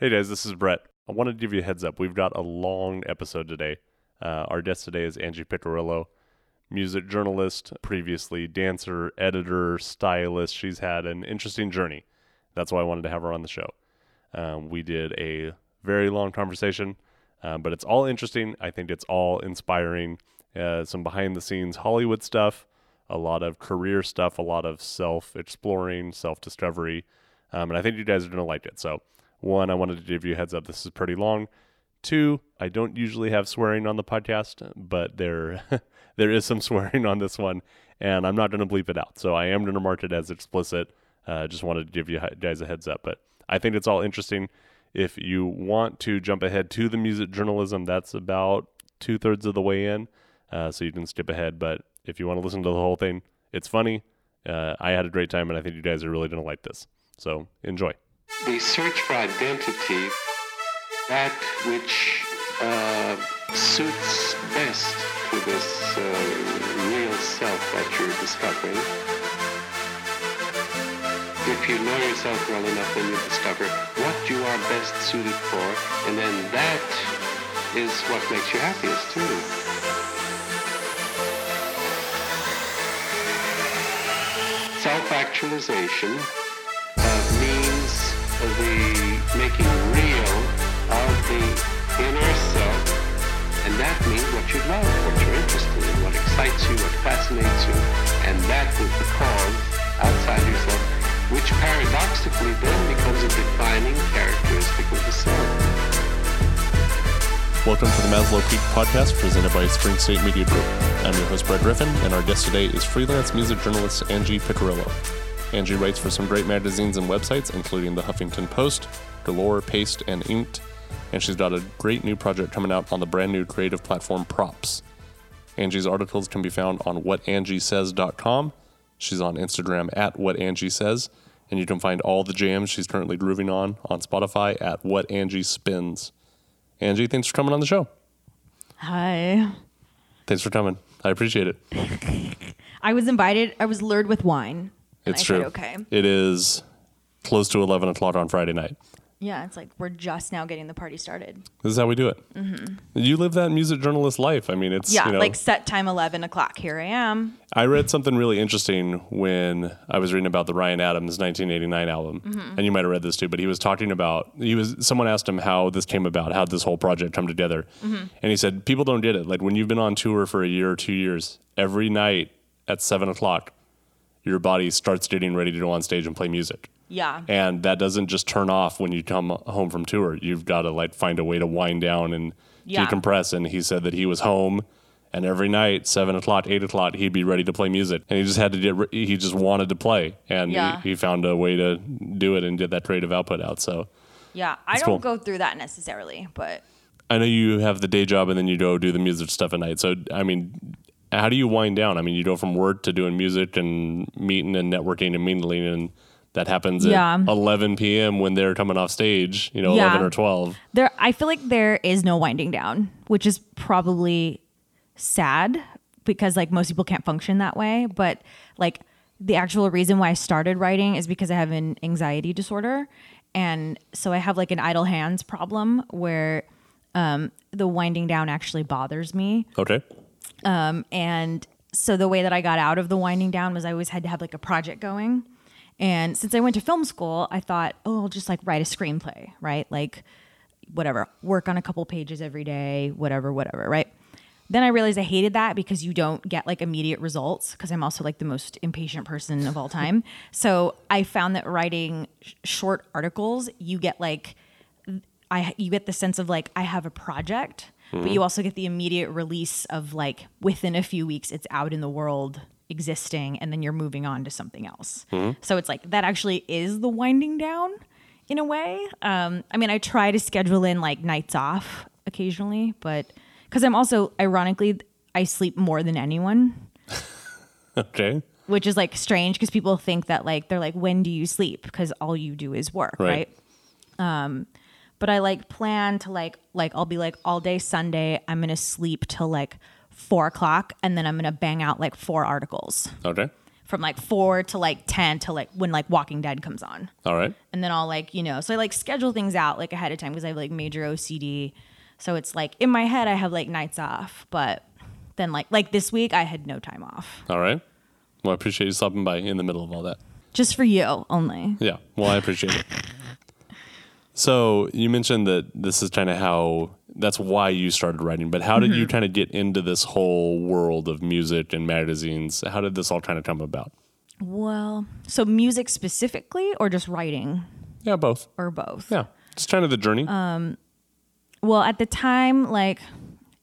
Hey guys, this is Brett. I wanted to give you a heads up. We've got a long episode today. Uh, our guest today is Angie Piccirillo, music journalist, previously dancer, editor, stylist. She's had an interesting journey. That's why I wanted to have her on the show. Um, we did a very long conversation, um, but it's all interesting. I think it's all inspiring. Uh, some behind the scenes Hollywood stuff, a lot of career stuff, a lot of self exploring, self discovery. Um, and I think you guys are going to like it. So, one, I wanted to give you a heads up. This is pretty long. Two, I don't usually have swearing on the podcast, but there there is some swearing on this one, and I'm not going to bleep it out. So I am going to mark it as explicit. Uh, just wanted to give you guys a heads up, but I think it's all interesting. If you want to jump ahead to the music journalism, that's about two thirds of the way in, uh, so you can skip ahead. But if you want to listen to the whole thing, it's funny. Uh, I had a great time, and I think you guys are really going to like this. So enjoy. The search for identity, that which uh, suits best to this uh, real self that you're discovering. If you know yourself well enough, then you discover what you are best suited for, and then that is what makes you happiest too. Self-actualization the making real of the inner self, and that means what you love, what you're interested in, what excites you, what fascinates you, and that is the cause outside yourself, which paradoxically then becomes a defining characteristic of the self. Welcome to the Maslow Peak podcast presented by Spring State Media Group. I'm your host, Brad Griffin, and our guest today is freelance music journalist Angie Piccirillo. Angie writes for some great magazines and websites, including the Huffington Post, Galore, Paste, and Inked, and she's got a great new project coming out on the brand new creative platform Props. Angie's articles can be found on whatangie.says.com. She's on Instagram at whatangie.says, and you can find all the jams she's currently grooving on on Spotify at whatangie.spins. Angie, thanks for coming on the show. Hi. Thanks for coming. I appreciate it. I was invited. I was lured with wine. It's true. Okay. It is close to 11 o'clock on Friday night. Yeah, it's like we're just now getting the party started. This is how we do it. You live that music journalist life. I mean, it's, Mm-hmm. Yeah, you know, like set time eleven o'clock. Here I am. I read something really interesting when I was reading about the Ryan Adams 1989 album, Mm-hmm. and you might have read this too. But he was talking about he was someone asked him how this came about, how this whole project come together, Mm-hmm. and he said people don't get it. Like when you've been on tour for a year or two years, every night at seven o'clock, your body starts getting ready to go on stage and play music. Yeah. and that doesn't just turn off when you come home from tour. You've got to like find a way to wind down and Yeah. decompress. And he said that he was home, and every night, seven o'clock, eight o'clock, he'd be ready to play music, and he just had to get. Re- he just wanted to play, and Yeah. he, he found a way to do it and get that creative output out. So Yeah. I don't cool. go through that necessarily, but I know you have the day job, and then you go do the music stuff at night. So I mean. How do you wind down? I mean, you go from work to doing music and meeting and networking and mingling, and that happens Yeah. at 11 p.m. when they're coming off stage, you know, Yeah. 11 or 12. there I feel like there is no winding down, which is probably sad because like most people can't function that way, but like the actual reason why I started writing is because I have an anxiety disorder and so I have like an idle hands problem where um, the winding down actually bothers me Okay. Um, and so the way that I got out of the winding down was I always had to have like a project going. And since I went to film school, I thought, oh, I'll just like write a screenplay, right? Like whatever, work on a couple pages every day, whatever, whatever, right? Then I realized I hated that because you don't get like immediate results because I'm also like the most impatient person of all time. so I found that writing sh- short articles, you get like I you get the sense of like I have a project, but you also get the immediate release of like within a few weeks it's out in the world existing and then you're moving on to something else. So it's like that actually is the winding down in a way. Um I mean I try to schedule in like nights off occasionally, but cuz I'm also ironically I sleep more than anyone Okay. which is like strange because people think that like they're like when do you sleep because all you do is work Right. right, um but i like plan to like like i'll be like all day sunday i'm gonna sleep till like four o'clock and then i'm gonna bang out like four articles Okay. from like four to like ten to like when like Walking Dead comes on, All right. and then I'll like you know so I like schedule things out like ahead of time because I have like major OCD, so it's like in my head I have like nights off, but then like like this week I had no time off All right. Well, I appreciate you stopping by in the middle of all that. just for you only. Yeah. Well, I appreciate it. So you mentioned that this is kind of how that's why you started writing, but how did you kind of get into this whole world of music and magazines? How did this all kind of come about? Well, so music specifically or just writing Yeah, both. or both? Yeah. It's kind of the journey. Um well, at the time, like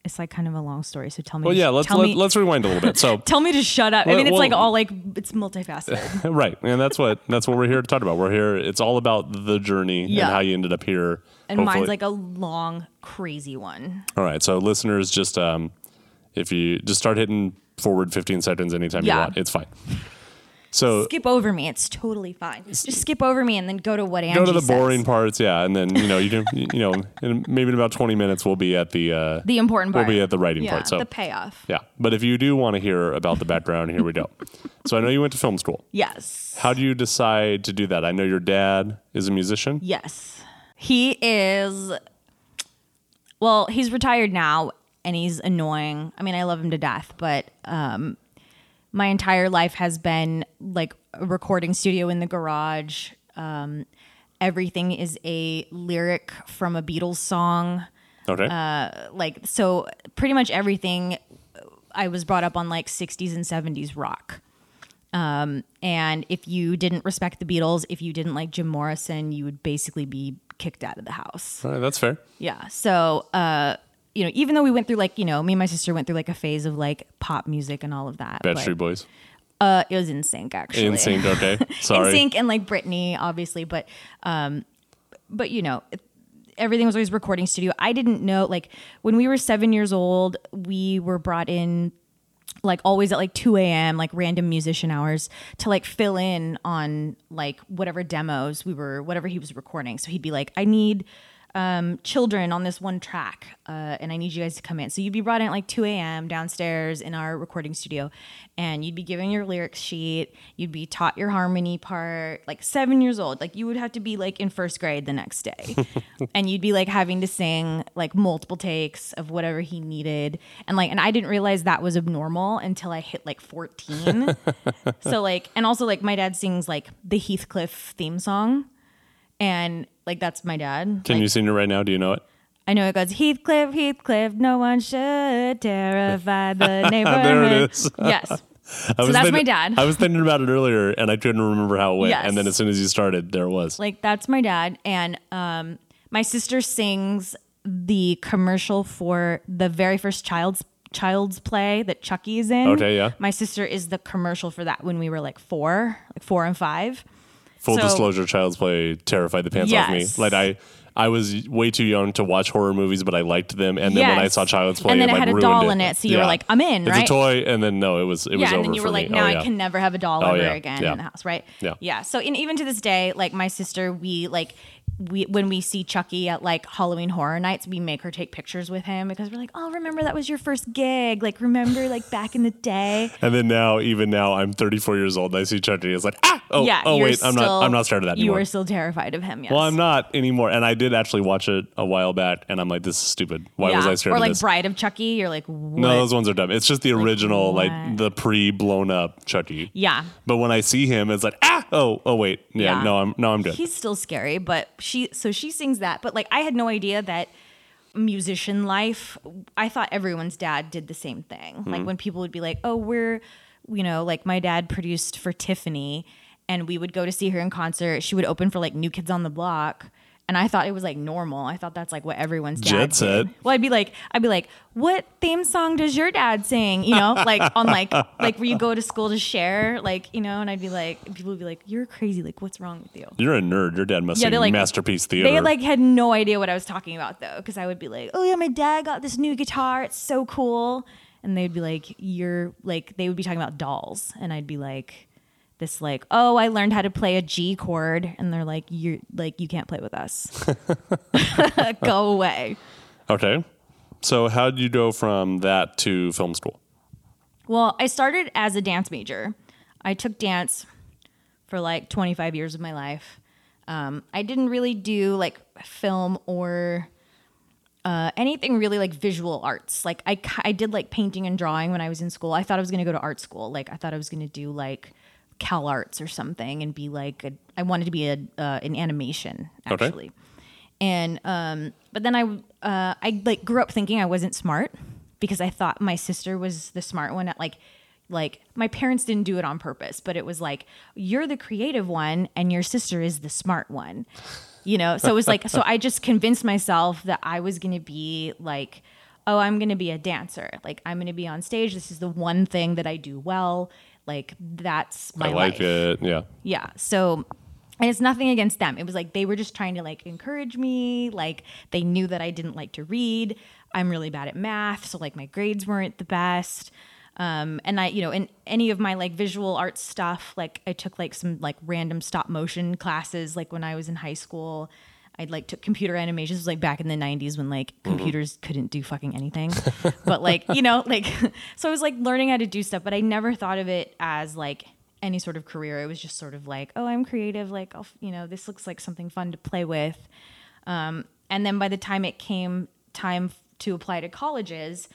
it's like kind of a long story. So tell me. well, to- yeah, let's tell let, me, let's rewind a little bit. So tell me to shut up. I mean, it's like all like it's multifaceted. right, and that's what that's what we're here to talk about. We're here. It's all about the journey Yeah. and how you ended up here. And hopefully. mine's like a long, crazy one. All right, so listeners, just um, if you just start hitting forward 15 seconds anytime you want, it's fine. So Skip over me. It's totally fine. Just skip over me and then go to what Angie go to the says. boring parts, yeah, and then you know you can you know in maybe in about 20 minutes we'll be at the uh, The important part. we'll be at the writing yeah, part. So the payoff. yeah, but if you do want to hear about the background, here we go. So I know you went to film school. Yes. How do you decide to do that? I know your dad is a musician. Yes. He is well, he's retired now and he's annoying. I mean, I love him to death, but um my entire life has been like a recording studio in the garage. Um everything is a lyric from a Beatles song. Okay. Like so pretty much everything I was brought up on like 60s and 70s rock. Um, and if you didn't respect the Beatles, if you didn't like Jim Morrison, you would basically be kicked out of the house. All right, that's fair. Yeah. So, uh, you know, even though we went through like, you know, me and my sister went through like a phase of like pop music and all of that. but, Backstreet Boys. Uh, it was NSYNC actually. NSYNC. Okay. Sorry. NSYNC and like Britney, obviously, but um, but you know, everything was always recording studio. I didn't know like when we were seven years old, we were brought in like always at like 2 a.m like random musician hours to like fill in on like whatever demos we were whatever he was recording so he'd be like i need um, children on this one track, uh, and I need you guys to come in. So you'd be brought in at like 2 a.m. downstairs in our recording studio, and you'd be given your lyrics sheet. You'd be taught your harmony part, like seven years old. Like you would have to be like in first grade the next day, and you'd be like having to sing like multiple takes of whatever he needed, and like, and I didn't realize that was abnormal until I hit like 14. so like, and also like my dad sings like the Heathcliff theme song, and like that's my dad. Can Like, you sing it right now? Do you know it? I know it goes Heathcliff, Heathcliff. No one should terrify the neighborhood. There it is. yes. I So that's thinking- my dad. I was thinking about it earlier and I couldn't remember how it went. Yes. And then as soon as you started, there it was. Like that's my dad, and um, my sister sings the commercial for the very first Child's Child's Play that Chucky is in. Okay, yeah. My sister is the commercial for that when we were like four, like four and five. Full so- disclosure, Child's Play terrified the pants off me. Like I I was way too young to watch horror movies, but I liked them. And then when I saw Child's Play, And then it, it like, had a ruined doll it. in it, so you were like, I'm in, it's right? a toy, and then no, it was it was yeah, over and then you were like, me. now oh, I can never have a doll Oh, ever yeah, again yeah. in the house, right? Yeah. Yeah. So and even to this day, like my sister, we like we when we see Chucky at like Halloween horror nights, we make her take pictures with him because we're like, oh, remember that was your first gig? Like remember like back in the day? And then now, even now, I'm 34 years old. and I see Chucky. It's like, ah, oh, yeah. oh, wait, I'm not, I'm not scared of that You anymore. were still terrified of him. Yes. well, I'm not anymore. And I did actually watch it a while back, and I'm like, this is stupid. Why was I scared Or of like this? Bride of Chucky. You're like, what? no, those ones are dumb. It's just the original, like what? the pre-blown up Chucky. yeah. But when I see him, it's like, ah, oh, oh, wait, yeah, Yeah. no, I'm, no, I'm good. He's still scary, but she so she sings that. But like I had no idea that musician life. I thought everyone's dad did the same thing. Like hmm. when people would be like, "Oh, we're," you know, like my dad produced for Tiffany, and we would go to see her in concert. She would open for like New Kids on the Block. And I thought it was like normal. I thought that's like what everyone's dad Jet did. set. Well, I'd be like, I'd be like, what theme song does your dad sing? You know, like on like like where you go to school to share, like you know. And I'd be like, people would be like, you're crazy. Like, what's wrong with you? You're a nerd. Your dad must Yeah, sing like- masterpiece theater. They like had no idea what I was talking about though, because I would be like, "Oh yeah, my dad got this new guitar. It's so cool," and they'd be like, "You're like," they would be talking about dolls, and I'd be like, "This like, oh, I learned how to play a G chord," and they're like, "You're like, you can't play with us. Go away." okay. So how did you go from that to film school? Well, I started as a dance major. I took dance for like 25 years of my life. Um, I didn't really do like film or uh, anything really like visual arts. Like I, I did like painting and drawing when I was in school. I thought I was going to go to art school. Like I thought I was going to do like CalArts or something and be like a, I wanted to be a uh, an animation Okay. actually. And um, but then I uh, I like grew up thinking I wasn't smart because I thought my sister was the smart one at like like my parents didn't do it on purpose, but it was like you're the creative one and your sister is the smart one. You know, so it was like so I just convinced myself that I was going to be like oh, I'm going to be a dancer. Like I'm going to be on stage. This is the one thing that I do well. Like that's my I like life. it. Yeah. Yeah. So, and it's nothing against them. It was like they were just trying to like encourage me. Like they knew that I didn't like to read. I'm really bad at math. So, like, my grades weren't the best. Um, and I, you know, in any of my like visual arts stuff, like I took like some like random stop motion classes, like when I was in high school. I like took computer animations like back in the 90s when like computers couldn't do fucking anything. but like, you know, like so I was like learning how to do stuff, but I never thought of it as like any sort of career. It was just sort of like, oh, I'm creative, like I'll, you know, this looks like something fun to play with. Um, and then by the time it came time to apply to colleges,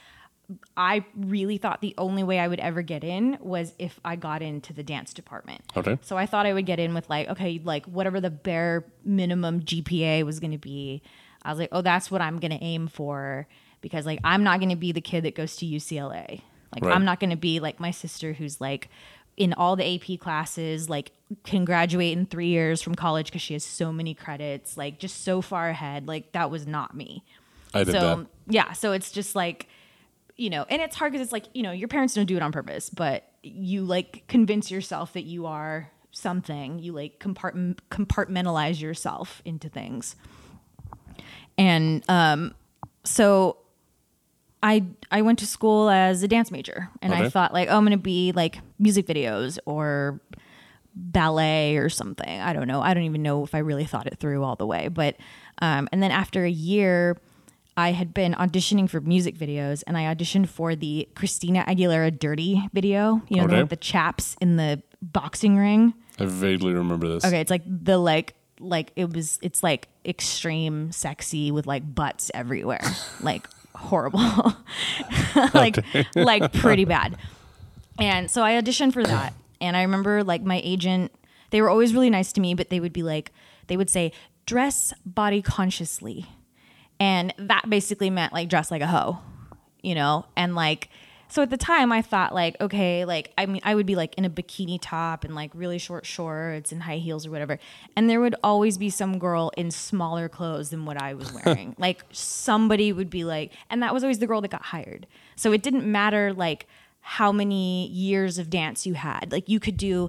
I really thought the only way I would ever get in was if I got into the dance department. Okay. So I thought I would get in with like, okay, like whatever the bare minimum GPA was going to be. I was like, oh, that's what I'm going to aim for because like I'm not going to be the kid that goes to UCLA. Like Right. I'm not going to be like my sister who's like in all the AP classes, like can graduate in 3 years from college cuz she has so many credits, like just so far ahead. Like that was not me I did so that. yeah so it's just like you know and it's hard because it's like you know your parents don't do it on purpose but you like convince yourself that you are something you like compartment compartmentalize yourself into things and um so I I went to school as a dance major and Okay. I thought like oh I'm gonna be like music videos or ballet or something. I don't know. I don't even know if I really thought it through all the way. But um, and then after a year, I had been auditioning for music videos, and I auditioned for the Christina Aguilera "Dirty" video. You know, the, Okay. with the chaps in the boxing ring. I vaguely remember this. Okay, it's like the like like it was. It's like extreme sexy with like butts everywhere, like horrible, like like pretty bad. And so I auditioned for that. And I remember like my agent, they were always really nice to me, but they would be like, they would say, dress body consciously. And that basically meant like dress like a hoe, you know? And like, so at the time I thought like, okay, like, I mean, I would be like in a bikini top and like really short shorts and high heels or whatever. And there would always be some girl in smaller clothes than what I was wearing. like somebody would be like, and that was always the girl that got hired. So it didn't matter like how many years of dance you had. Like you could do,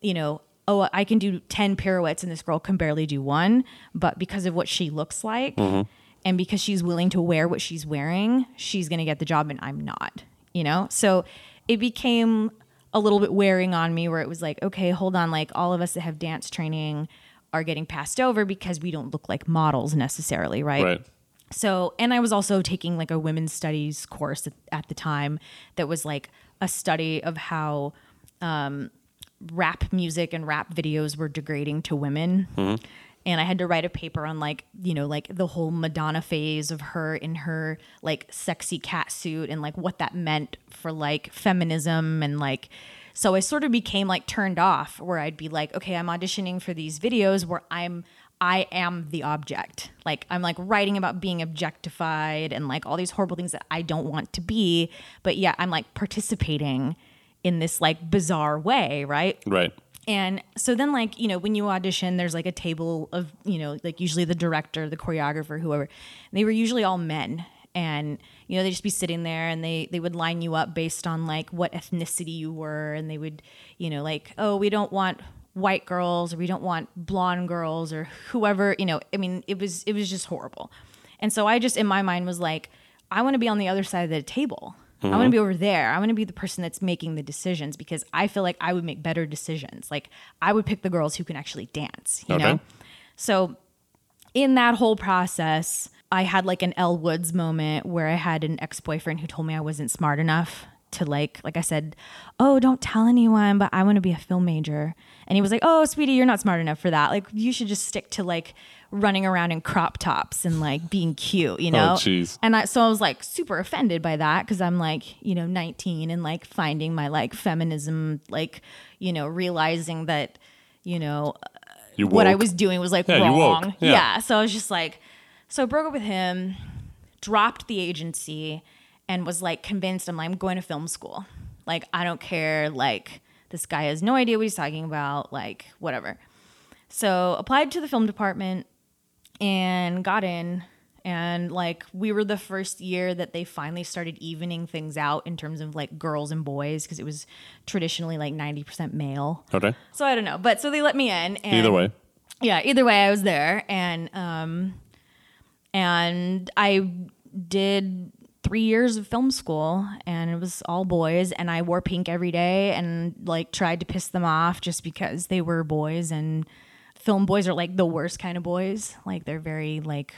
you know, oh, I can do 10 pirouettes and this girl can barely do one, but because of what she looks like mm-hmm. And because she's willing to wear what she's wearing, she's going to get the job and I'm not, you know? So it became a little bit wearing on me where it was like, okay, hold on, like all of us that have dance training are getting passed over because we don't look like models necessarily, Right. Right. so, and I was also taking like a women's studies course at, at the time that was like a study of how um, rap music and rap videos were degrading to women. And I had to write a paper on like, you know, like the whole Madonna phase of her in her like sexy cat suit and like what that meant for like feminism and like, so I sort of became like turned off where I'd be like, okay, I'm auditioning for these videos where I'm I am the object. Like I'm like writing about being objectified and like all these horrible things that I don't want to be, but yeah, I'm like participating in this like bizarre way, right? Right. And so then, like, you know, when you audition, there's like a table of, you know, like usually the director, the choreographer, whoever. They were usually all men. And, you know, they'd just be sitting there and they, they would line you up based on like what ethnicity you were. And they would, you know, like, oh, we don't want white girls or we don't want blonde girls or whoever, you know, I mean, it was, it was just horrible. And so I just, in my mind, was like, I want to be on the other side of the table. I want to mm-hmm. be over there. I want to be the person that's making the decisions because I feel like I would make better decisions. Like I would pick the girls who can actually dance, you Okay. know? So in that whole process, I had like an Elle Woods moment where I had an ex boyfriend who told me I wasn't smart enough to like like I said, "Oh, don't tell anyone, but I want to be a film major." And he was like, "Oh, sweetie, you're not smart enough for that. Like you should just stick to like running around in crop tops and like being cute, you oh, know?" jeez. and I so I was like super offended by that cuz I'm like, you know, 19 and like finding my like feminism like, you know, realizing that you know, uh, You what I was doing was like Yeah, you woke. wrong. Yeah. Yeah. So I was just like, so I broke up with him, dropped the agency, and was like convinced I'm like, I'm going to film school. Like, I don't care. Like, this guy has no idea what he's talking about. Like, whatever. So applied to the film department and got in. And like we were the first year that they finally started evening things out in terms of like girls and boys because it was traditionally like 90% male. Okay. So I don't know, but so they let me in. And Either way. yeah. Either way, I was there, and um, and I did three years of film school, and it was all boys, and I wore pink every day, and like tried to piss them off just because they were boys, and film boys are like the worst kind of boys. Like they're very like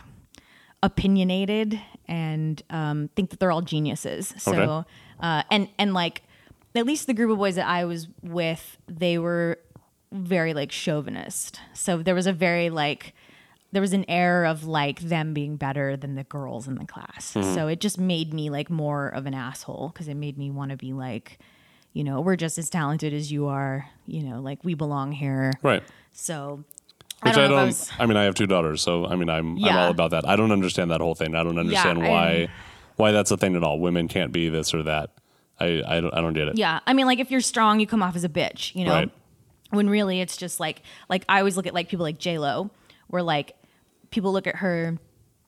opinionated and um, think that they're all geniuses. So, Okay. uh, and and like at least the group of boys that I was with, they were very like chauvinist. So there was a very like there was an air of like them being better than the girls in the class. So it just made me like more of an asshole because it made me want to be like, you know, we're just as talented as you are. You know, like we belong here. Right. So Which I know don't. I, was- mean, I have two daughters, so I mean, I'm I'm all about that. I don't understand that whole thing. I don't understand I- why why that's a thing at all. Women can't be this or that. I I don't I don't get it. Yeah, I mean, like if you're strong, you come off as a bitch, you know. Right. When really it's just like like I always look at like people like J Lo, where like people look at her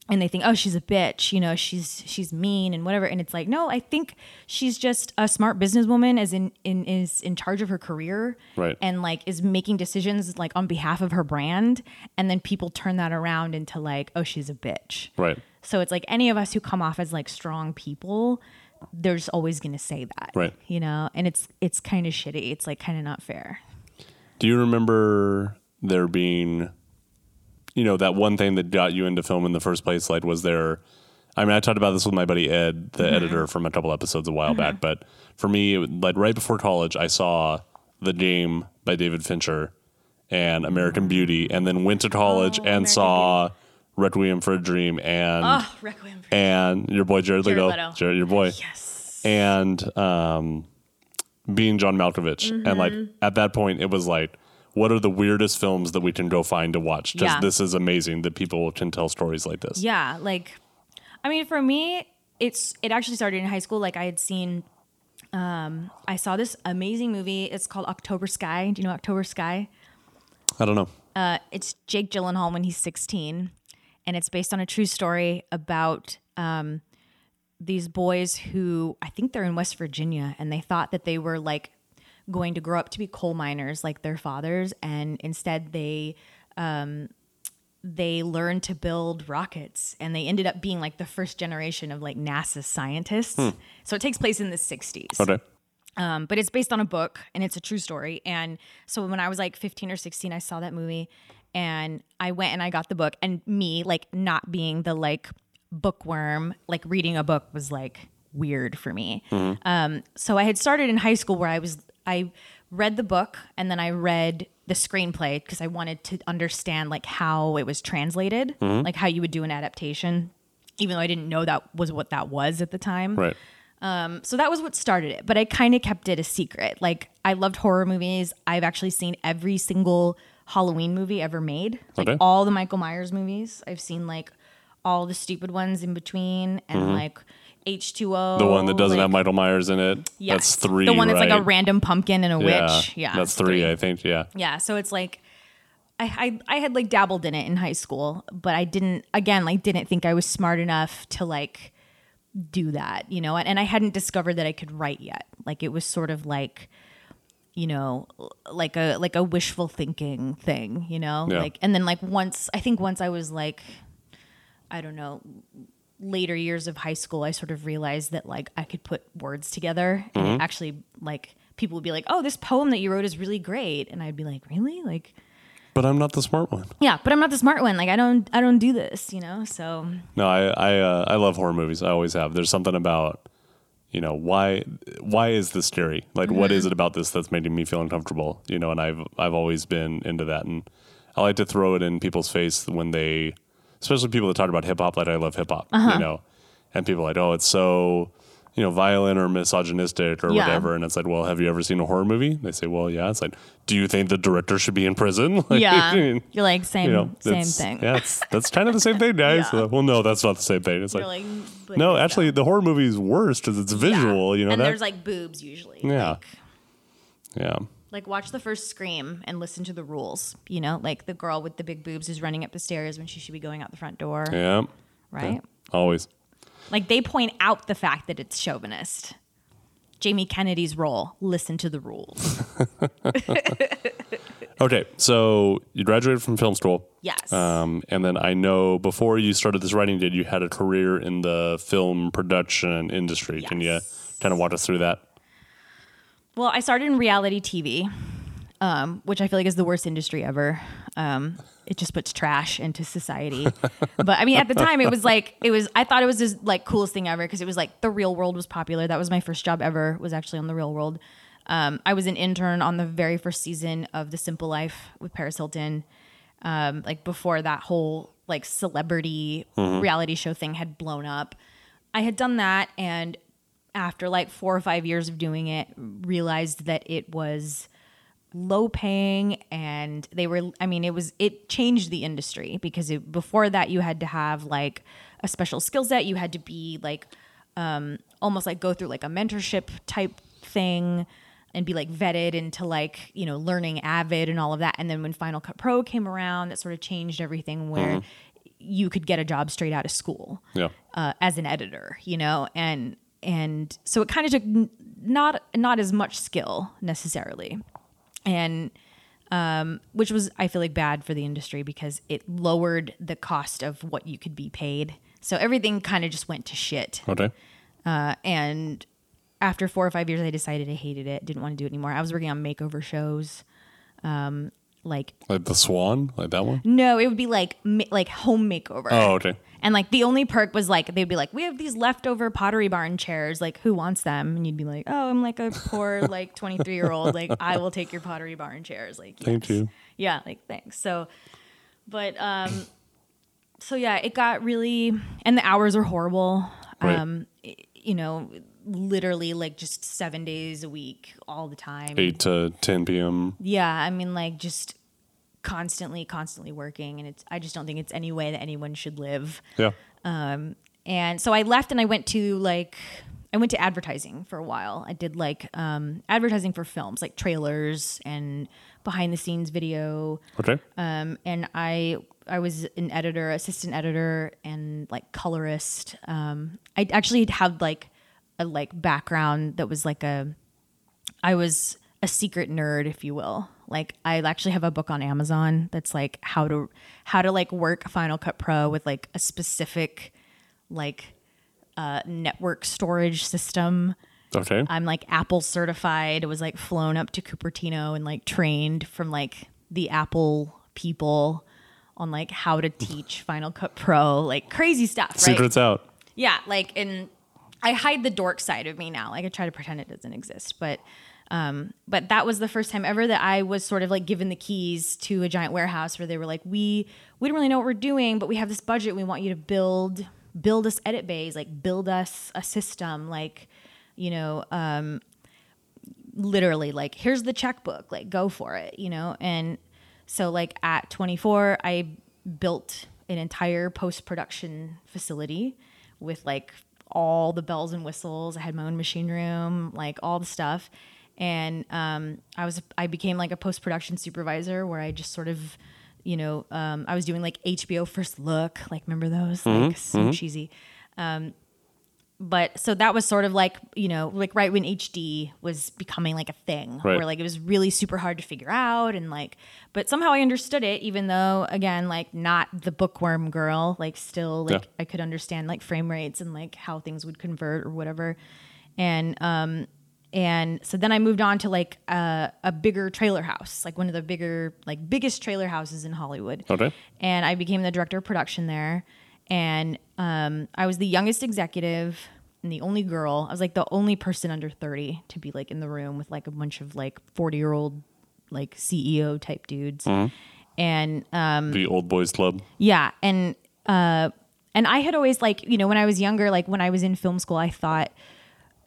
and they think, oh, she's a bitch, you know, she's she's mean and whatever. And it's like, no, I think she's just a smart businesswoman, as in, in is in charge of her career, Right. And like is making decisions like on behalf of her brand, and then people turn that around into like, oh, she's a bitch, Right. so it's like any of us who come off as like strong people, there's always going to say that. Right. You know, and it's it's kind of shitty. It's like kind of not fair. Do you remember there being, you know, that one thing that got you into film in the first place? Like, was there? I mean, I talked about this with my buddy Ed, the editor from a couple episodes a while back. But for me, like right before college, I saw The Game by David Fincher and American Beauty, and then went to college Oh, and American saw Requiem for a Dream and Oh, Requiem. For- and your boy Jared, Jared Leto, Leto. Jared, your boy, yes. and um, being John Malkovich. And like Mm-hmm. at that point, it was like, what are the weirdest films that we can go find to watch? Just Yeah. this is amazing that people can tell stories like this. Yeah, like, I mean, for me, it's it actually started in high school. Like I had seen, um, I saw this amazing movie. It's called October Sky. Do you know October Sky? I don't know. Uh, it's Jake Gyllenhaal when he's 16, and it's based on a true story about um, these boys who I think they're in West Virginia, and they thought that they were like going to grow up to be coal miners like their fathers, and instead they um, they learned to build rockets, and they ended up being like the first generation of like NASA scientists. So it takes place in the 60s. Okay. Um, but it's based on a book and it's a true story. And so when I was like 15 or 16, I saw that movie and I went and I got the book. And me, like, not being the like bookworm, like reading a book was like weird for me. Um, so I had started in high school where I was, I read the book and then I read the screenplay because I wanted to understand like how it was translated, mm-hmm. like how you would do an adaptation, even though I didn't know that was what that was at the time. Right. Um, so that was what started it, but I kind of kept it a secret. Like I loved horror movies. I've actually seen every single Halloween movie ever made. Like Okay. all the Michael Myers movies. I've seen like all the stupid ones in between and mm-hmm. like H2O. Mm-hmm. The one that doesn't like, have Michael Myers in it. yes. That's three. The one that's like a random pumpkin and a yeah. witch. Yeah. That's three, I think. Yeah. Yeah, so it's like I, I I had like dabbled in it in high school, but I didn't again like didn't think I was smart enough to like do that, you know, and, and I hadn't discovered that I could write yet. Like it was sort of like you know like a like a wishful thinking thing you know Yeah. like and then like once i think once i was like i don't know later years of high school i sort of realized that like i could put words together and it actually like people would be like oh this poem that you wrote is really great and i'd be like really like But I'm not the smart one. yeah but i'm not the smart one like i don't i don't do this you know so No, I I uh, I love horror movies. I always have. There's something about you know, why why is this scary? Like, what is it about this that's making me feel uncomfortable? You know, and I've I've always been into that, and I like to throw it in people's face when they, especially people that talk about hip hop, like I love hip hop, you uh-huh. know, and people like, oh, it's so. You know, violent or misogynistic or Yeah. whatever, and it's like, well, have you ever seen a horror movie? They say, well, yeah. It's like, do you think the director should be in prison? Like, Yeah. I mean, You're like same you know, same thing. Yeah, it's, that's kind of the same thing, guys. Yeah. Well, no, that's not the same thing. It's like, like, no, actually, the horror movie is worse because it's visual. Yeah. You know and that? there's like boobs usually. Yeah. Like, yeah, like watch the first scream and listen to the rules. You know, like the girl with the big boobs is running up the stairs when she should be going out the front door. yeah, Right? always. Like they point out the fact that it's chauvinist. Jamie Kennedy's role, listen to the rules. Okay, so you graduated from film school. Yes. Um, and then I know before you started this writing did you had a career in the film production industry. Yes. Can you kind of walk us through that? Well, I started in reality TV, um, which I feel like is the worst industry ever. Um, it just puts trash into society. but I mean, at the time, it was like it was. I thought it was this like coolest thing ever because it was like the Real World was popular. That was my first job ever. Was actually on the Real World. Um, I was an intern on the very first season of The Simple Life with Paris Hilton. Um, like before that whole like celebrity reality show thing had blown up. I had done that and after like four or five years of doing it, realized that it was low paying and they were i mean it was it changed the industry because it, before that you had to have like a special skill set. You had to be like um almost like go through like a mentorship type thing and be like vetted into like you know learning avid and all of that. And then when final cut pro came around that sort of changed everything where you could get a job straight out of school Yeah. uh, as an editor, you know, and and so it kind of took n- not not as much skill necessarily, and um, which was I feel like bad for the industry because it lowered the cost of what you could be paid. So everything kind of just went to shit. Okay. Uh, and after four or five years, I decided I hated it, didn't want to do it anymore. I was working on makeover shows, um, like Like the Swan, like that one. no, it would be like ma- like home makeover. Oh, okay. And like the only perk was like they'd be like, we have these leftover Pottery Barn chairs. Like, who wants them? And you'd be like, oh, I'm like a poor like 23 year old. Like, I will take your Pottery Barn chairs. Like, Thank you. Yeah, like thanks. So, but um, so yeah, it got really, and the hours are horrible. Right. Um, i- you know, literally like just seven days a week, all the time. Eight to ten p.m. Yeah, I mean, like just constantly, constantly working, and it's. I just don't think it's any way that anyone should live. Yeah. Um, And so I left, and I went to like. I went to advertising for a while. I did like um, advertising for films, like trailers and behind the scenes video. Okay. Um, and I I was an editor, assistant editor, and like colorist. Um, I actually had like a like background that was like a I was a secret nerd, if you will. Like I actually have a book on Amazon that's like how to how to like work Final Cut Pro with like a specific like uh, network storage system. Okay. I'm like Apple certified. It was like flown up to Cupertino and like trained from like the Apple people on like how to teach Final Cut Pro, like crazy stuff, right? Secrets out. Yeah, like and I hide the dork side of me now. Like I try to pretend it doesn't exist, but um but that was the first time ever that I was sort of like given the keys to a giant warehouse where they were like, "We we don't really know what we're doing, but we have this budget. We want you to build build us edit bays, like build us a system, like you know, um literally like here's the checkbook, like go for it, you know?" And so like at 24, I built an entire post-production facility with like all the bells and whistles. I had my own machine room, like all the stuff. And um, I was I became like a post production supervisor where I just sort of, you know, um, I was doing like HBO First Look, like remember those, like so cheesy. Um, but so that was sort of like you know like right when HD was becoming like a thing Right. where like it was really super hard to figure out and like but somehow I understood it even though again like not the bookworm girl like still like Yeah. I could understand like frame rates and like how things would convert or whatever and um and so then I moved on to like a, a bigger trailer house like one of the bigger like biggest trailer houses in Hollywood Okay. and I became the director of production there. And um, I was the youngest executive, and the only girl. I was like the only person under 30 to be like in the room with like a bunch of like 40 year old like CEO type dudes. And um, The old boys club. yeah, and uh, and I had always like you know when I was younger, like when I was in film school, I thought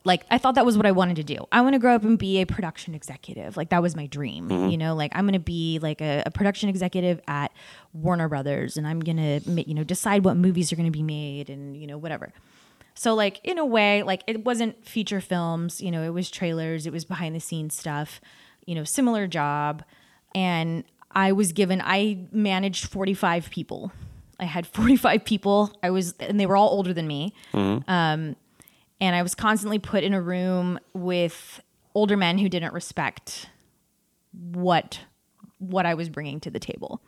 like I thought that was what I wanted to do. I want to grow up and be a production executive. Like that was my dream. You know, like I'm going to be like a, a production executive at Warner Brothers, and I'm going to you know decide what movies are going to be made, and you know whatever. So like in a way, like it wasn't feature films. You know, it was trailers. It was behind the scenes stuff. You know, similar job, and I was given. I managed 45 people. I had 45 people. I was, and they were all older than me Um, and I was constantly put in a room with older men who didn't respect what what I was bringing to the table.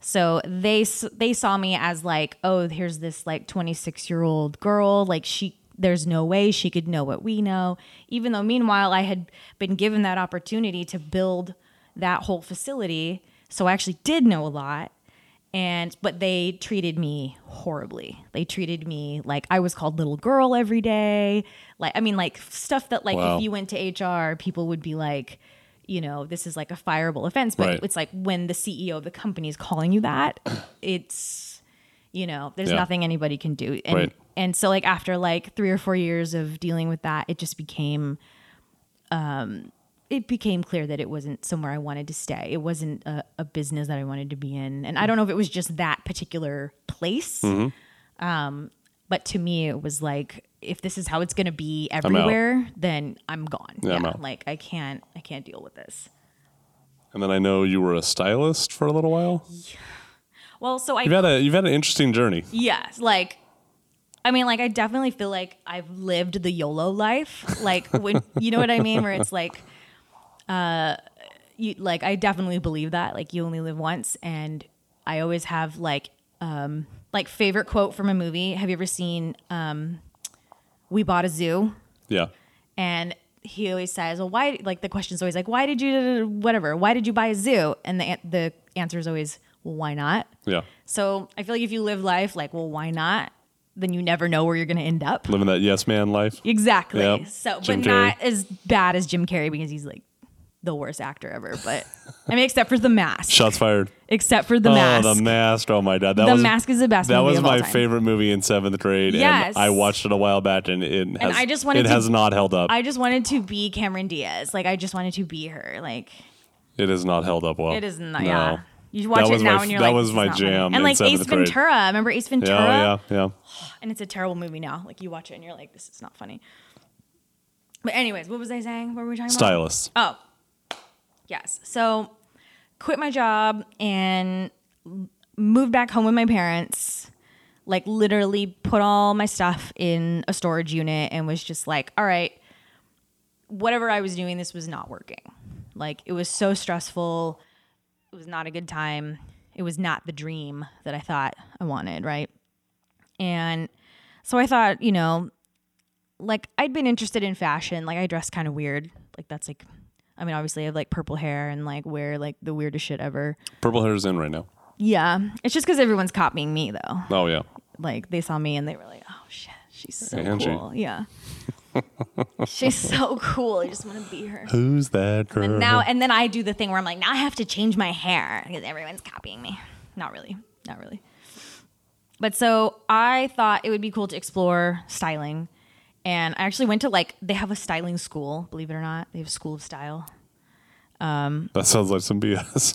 So they they saw me as like, oh, here's this like 26 year old girl, like she there's no way she could know what we know. Even though meanwhile I had been given that opportunity to build that whole facility, so I actually did know a lot and but they treated me horribly they treated me like i was called little girl every day like i mean like stuff that like Wow. if you went to hr people would be like you know this is like a fireable offense but Right. it's like when the ceo of the company is calling you that it's you know there's Yeah. nothing anybody can do and Right. and so like after like three or four years of dealing with that it just became um it became clear that it wasn't somewhere I wanted to stay. It wasn't a, a business that I wanted to be in. And I don't know if it was just that particular place. Mm-hmm. Um, but to me, it was like, if this is how it's going to be everywhere, then I'm gone. Yeah, I'm out. Like I can't, I can't deal with this. And then I know you were a stylist for a little while. Well, so I, You've had a you've had an interesting journey. yes, like, I mean, like, I definitely feel like I've lived the YOLO life. Like, when, you know what I mean? Where it's like, uh, you, like, I definitely believe that. Like, you only live once. And I always have, like, um, like, favorite quote from a movie. Have you ever seen, um, We Bought a Zoo? Yeah. And he always says, well, why, like, the question is always like, why did you, whatever, why did you buy a zoo? And the, the answer is always, well, why not? Yeah. So I feel like if you live life like, well, why not? Then you never know where you're going to end up. Living that yes man life. Exactly. Yep. So, Jim but not as bad as Jim Carrey because he's like the worst actor ever. But I mean, except for the mask. Shots fired. Except for the oh, mask. Oh, the mask. Oh my god. That The was Mask is the best That movie was of all my favorite movie in seventh grade. Yes. And I watched it a while back and it has, I just wanted it to- has not held up. I just wanted to be Cameron Diaz. Like I just wanted to be her. Like it has not held up well. it is not. No. Yeah. You watch That it now my- and you're that like, was my not funny. jam And like Ace grade. Ventura. Remember Ace oh, Ventura? Yeah, yeah, yeah. And it's a terrible movie now. Like you watch it and you're like, this is not funny. But anyways, what was I saying? What were we talking about? Stylist. Oh, yes. So, quit my job and moved back home with my parents. Like, literally put all my stuff in a storage unit and was just like, all right, whatever I was doing, this was not working. Like, it was so stressful. It was not a good time. It was not the dream that I thought I wanted, right? And so I thought, you know, like I'd been interested in fashion. Like I dress kind of weird. Like that's like, I mean, obviously I have like purple hair and like wear like the weirdest shit ever. Purple hair is in right now. Yeah, it's just because everyone's copying me though. Oh yeah. Like they saw me and they were like, oh shit, she's so cool. Yeah, she's so cool. I just want to be her. Who's that girl? And now and then I do the thing where I'm like, now I have to change my hair because everyone's copying me. Not really, not really. But so I thought it would be cool to explore styling. And I actually went to like they have a styling school, believe it or not. They have a school of style. Um, that sounds like some BS.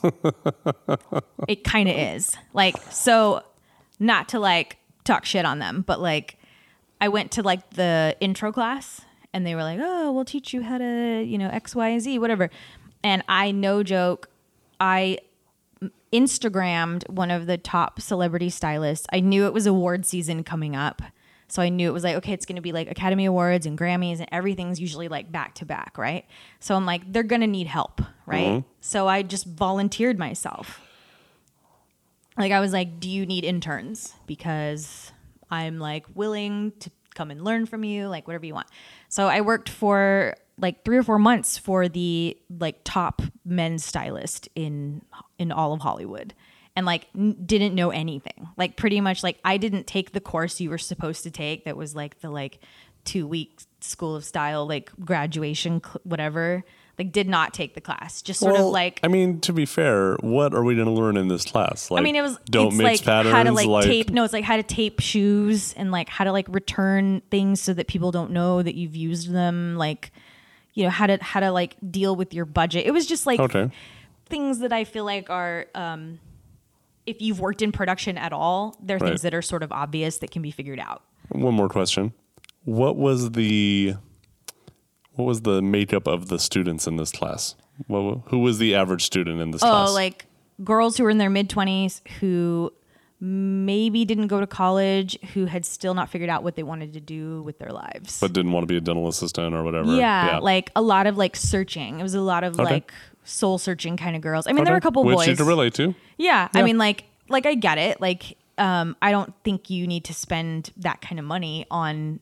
It kind of is. Like so not to like talk shit on them, but like I went to like the intro class and they were like, "Oh, we'll teach you how to, you know, X, Y, and Z, whatever." And I no joke, I Instagrammed one of the top celebrity stylists. I knew it was award season coming up. So I knew it was like, okay, it's going to be like Academy Awards and Grammys and everything's usually like back to back, right? So I'm like, they're going to need help, right? Mm-hmm. So I just volunteered myself. Like I was like, do you need interns? Because I'm like willing to come and learn from you, like whatever you want. So I worked for like three or four months for the like top men's stylist in in all of Hollywood and like n- didn't know anything like pretty much like i didn't take the course you were supposed to take that was like the like two week school of style, like graduation, cl- whatever. Like, did not take the class. Just sort Well, of like I mean, to be fair, what are we going to learn in this class? Like, I mean, it was don't it's mix like patterns. how to like, like tape. No, it's like how to tape shoes and like how to like return things so that people don't know that you've used them. Like, you know, how to how to like deal with your budget. It was just like Okay. things that I feel like are, um, if you've worked in production at all, there are Right. things that are sort of obvious that can be figured out. One more question. What was the what was the makeup of the students in this class? What, who was the average student in this oh, class? Oh, like girls who were in their mid 20s who maybe didn't go to college, who had still not figured out what they wanted to do with their lives. but didn't want to be a dental assistant or whatever. yeah, like a lot of like searching. It was a lot of Okay. like soul searching kind of girls. I mean, there were a Okay. couple Which boys. you can relate to. Yeah, I mean, like, like I get it. Like, um, I don't think you need to spend that kind of money on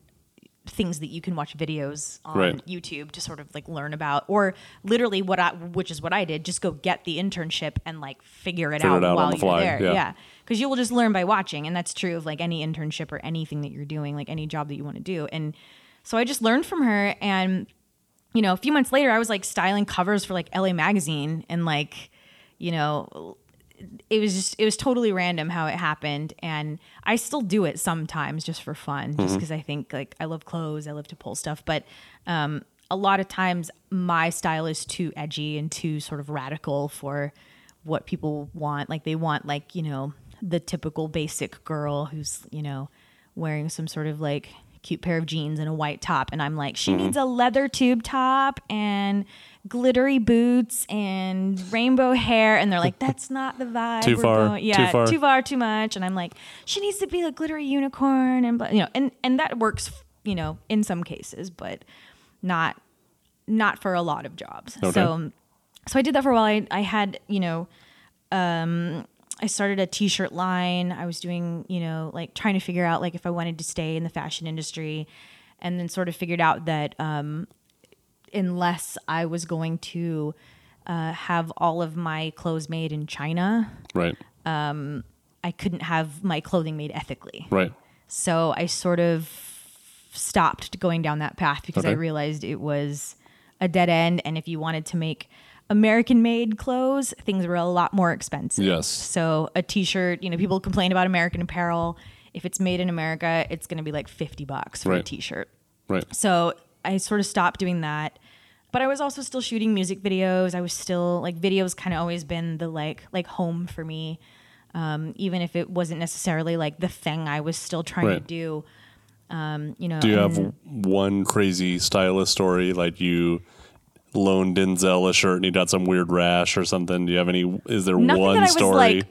things that you can watch videos on Right. YouTube to sort of like learn about, or literally what I, which is what I did, just go get the internship and like figure it Figure out it out while the you're fly, there. yeah. Yeah, because you will just learn by watching, and that's true of like any internship or anything that you're doing, like any job that you want to do. And so I just learned from her, and you know, a few months later, I was like styling covers for like LA Magazine, and like, you know, it was just it was totally random how it happened. And i still do it sometimes just for fun just because i think like i love clothes i love to pull stuff. But um a lot of times my style is too edgy and too sort of radical for what people want. Like they want like you know the typical basic girl who's you know wearing some sort of like cute pair of jeans and a white top and i'm like she needs a leather tube top and glittery boots and rainbow hair and they're like that's not the vibe Too far, going- too yeah far. too far too much and i'm like she needs to be a glittery unicorn and you know and and that works you know in some cases but not not for a lot of jobs Okay. so so i did that for a while i, I had you know um i started a t-shirt line i was doing you know like trying to figure out like if i wanted to stay in the fashion industry and then sort of figured out that um unless i was going to uh, have all of my clothes made in china Right. i couldn't have my clothing made ethically Right. so I sort of stopped going down that path because I realized it was a dead end. And if you wanted to make American made clothes, things were a lot more expensive. Yes. So a t shirt, you know, people complain about American apparel. If it's made in America, it's going to be like 50 bucks for a Right. t shirt. Right. So I sort of stopped doing that. But I was also still shooting music videos. I was still like videos kind of always been the like like home for me. Um, even if it wasn't necessarily like the thing I was still trying to do. Um, you know, Do you have one crazy stylist story like you loaned Denzel a shirt and he got some weird rash or something? Do you have any? Is there nothing one that I was story? like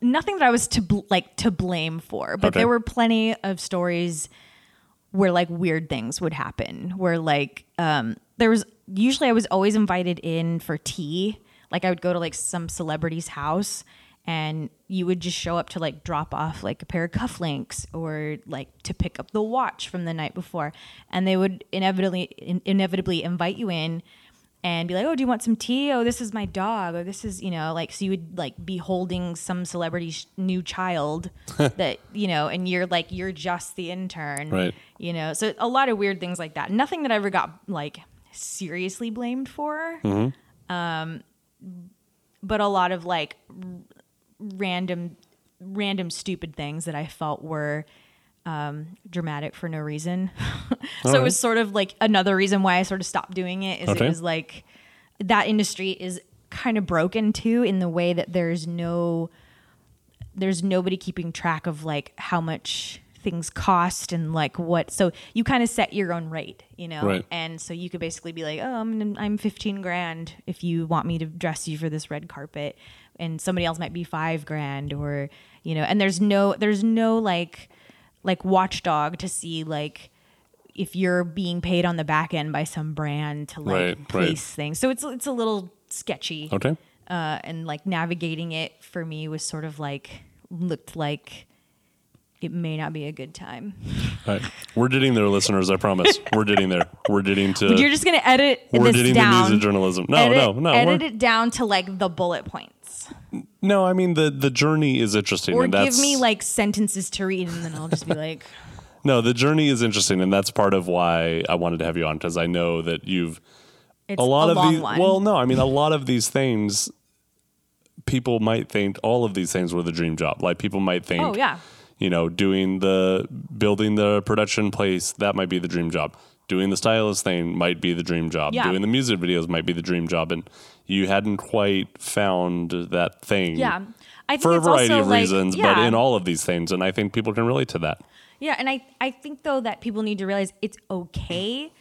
nothing that I was to bl- like to blame for, but Okay. there were plenty of stories where like weird things would happen. Where like um, there was usually I was always invited in for tea. Like I would go to like some celebrity's house and you would just show up to like drop off like a pair of cufflinks or like to pick up the watch from the night before and they would inevitably in- inevitably invite you in and be like, "Oh, do you want some tea? Oh, this is my dog. Or this is, you know, like so you would like be holding some celebrity's new child that, you know, and you're like you're just the intern." Right. You know. So a lot of weird things like that. Nothing that I ever got like seriously blamed for. Um but a lot of like r- random random stupid things that I felt were um, dramatic for no reason. so it was sort of like another reason why I sort of stopped doing it is Okay. it was like that industry is kind of broken too in the way that there's no there's nobody keeping track of like how much things cost and like what so you kind of set your own rate you know Right. and so you could basically be like oh I'm, I'm 15 grand if you want me to dress you for this red carpet and somebody else might be five grand or you know and there's no there's no like like watchdog to see like if you're being paid on the back end by some brand to like Right, right. place things so it's it's a little sketchy okay. uh, and like navigating it for me was sort of like looked like it may not be a good time. All right. We're getting there, listeners. I promise. We're getting there. We're getting to. You're just gonna edit we're this getting down. to music journalism. No, edit, no, no. Edit it down to like the bullet No, I mean the the journey is interesting. or and give that's, me like sentences to read, and then I'll just be like, No, the journey is interesting, and that's part of why I wanted to have you on because I know that you've It's a lot of long these. one. Well, no, I mean a lot of these things. People might think all of these things were the dream job. Like people might oh, think, oh yeah, you know, doing the building the production place that might be the dream job. Doing the stylist thing might be the dream job. Yeah. Doing the music videos might be the dream job, and you hadn't quite found that thing. yeah. I think For a variety of like- reasons, but in all of these things, and I think people can relate to that. Yeah, and I I think though that people need to realize it's okay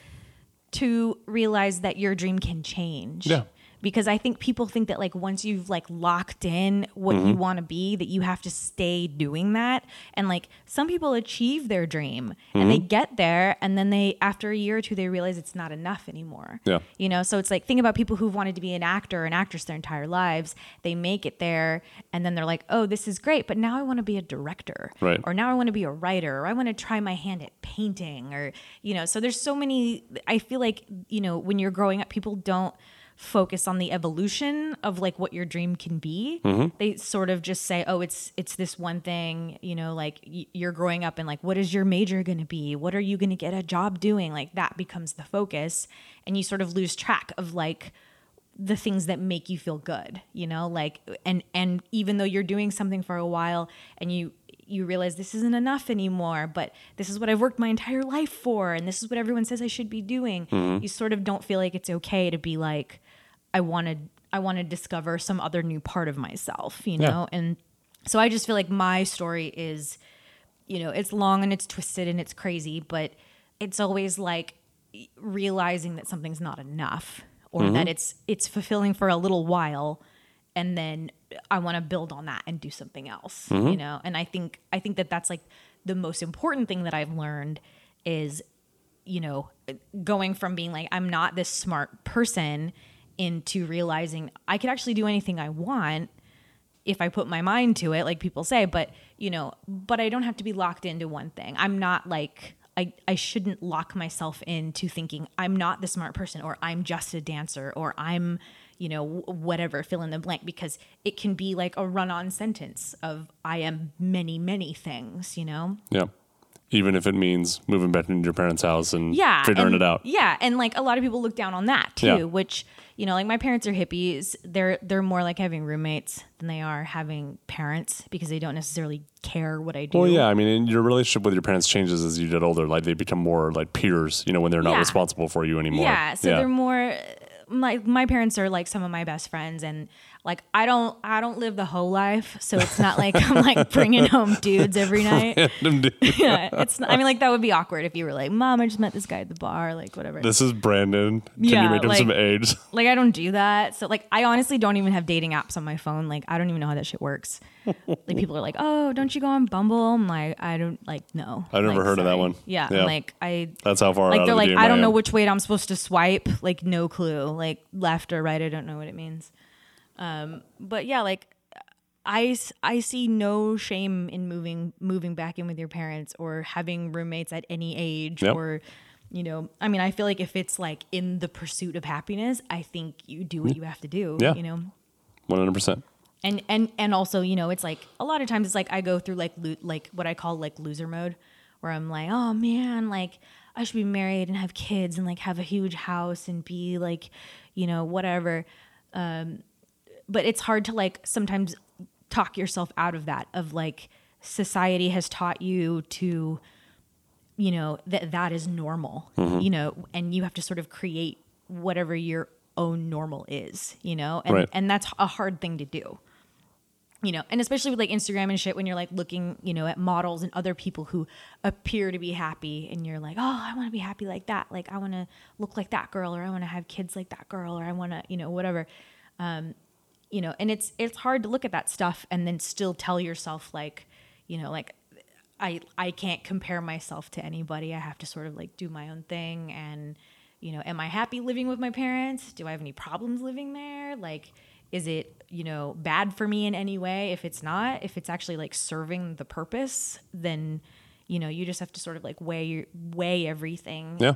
to realize that your dream can change. Yeah. Because I think people think that like once you've like locked in what you Mm-hmm. want to be, that you have to stay doing that. And like some people achieve their dream and Mm-hmm. they get there and then they after a year or two they realize it's not enough anymore. Yeah. You know, so it's like think about people who've wanted to be an actor or an actress their entire lives. They make it there and then they're like, "Oh, this is great, but now I want to be a director." Right. Or now I want to be a writer or I want to try my hand at painting or you know, so there's so many I feel like, you know, when you're growing up people don't focus on the evolution of like what your dream can be. Mm-hmm. They sort of just say, "Oh, it's it's this one thing," you know, like y- you're growing up and like what is your major going to be? What are you going to get a job doing? Like that becomes the focus and you sort of lose track of like the things that make you feel good you know like and and even though you're doing something for a while and you you realize this isn't enough anymore but this is what i've worked my entire life for and this is what everyone says i should be doing mm-hmm. you sort of don't feel like it's okay to be like i wanted i want to discover some other new part of myself you Yeah. know? And so i just feel like my story is you know it's long and it's twisted and it's crazy but it's always like realizing that something's not enough or mm-hmm. that it's it's fulfilling for a little while and then I want to build on that and do something else mm-hmm. you know? And I think I think that that's like the most important thing that I've learned is you know going from being like I'm not this smart person into realizing I could actually do anything I want if I put my mind to it, like people say, but you know, but I don't have to be locked into one thing. I'm not like I, I shouldn't lock myself into thinking I'm not the smart person or I'm just a dancer or I'm, you know, whatever, fill in the blank because it can be like a run on sentence of I am many, many things, you know? Yeah. Even if it means moving back into your parents' house and yeah figuring and- it out. yeah and like a lot of people look down on that too Yeah. which you know like my parents are hippies they're they're more like having roommates than they are having parents because they don't necessarily care what i do Well, yeah, I mean, and your relationship with your parents changes as you get older. Like they become more like peers, you know, when they're not Yeah. responsible for you anymore. yeah so they're more like my parents are like some of my best friends and like i don't i don't live the whole life so it's not like i'm like bringing home dudes every night yeah it's not, i mean like that would be awkward if you were like mom i just met this guy at the bar like whatever this is Brandon. Can Yeah, you make him like- some eggs? Like I don't do that. So like I honestly don't even have dating apps on my phone. Like I don't even know how that shit works. like people are like, "Oh, don't you go on Bumble?" I'm like, "I don't like no." I've never Like, heard of that one. Yeah, Yeah. Like I That's how far like out they're the like I don't know which way I'm supposed to swipe. Like no clue. Like left or right, I don't know what it means. Um, but yeah, like I, I see no shame in moving moving back in with your parents or having roommates at any age Yep. or you know I mean I feel like if it's like in the pursuit of happiness I think you do what you have to do Yeah. you know One hundred percent. and and and also you know it's like a lot of times it's like I go through like lo- like what I call like loser mode where I'm like oh man like I should be married and have kids and like have a huge house and be like you know whatever um but it's hard to like sometimes talk yourself out of that of like society has taught you to you know that that is normal you know and you have to sort of create whatever your own normal is you know and Right. and that's a hard thing to do you know and especially with like instagram and shit when you're like looking you know at models and other people who appear to be happy and you're like oh i want to be happy like that like i want to look like that girl or i want to have kids like that girl or i want to you know whatever um you know and it's it's hard to look at that stuff and then still tell yourself like you know like I I can't compare myself to anybody. I have to sort of like do my own thing and you know, am I happy living with my parents? Do I have any problems living there? Like is it, you know, bad for me in any way? If it's not, if it's actually like serving the purpose, then you know, you just have to sort of like weigh your, weigh everything. Yeah.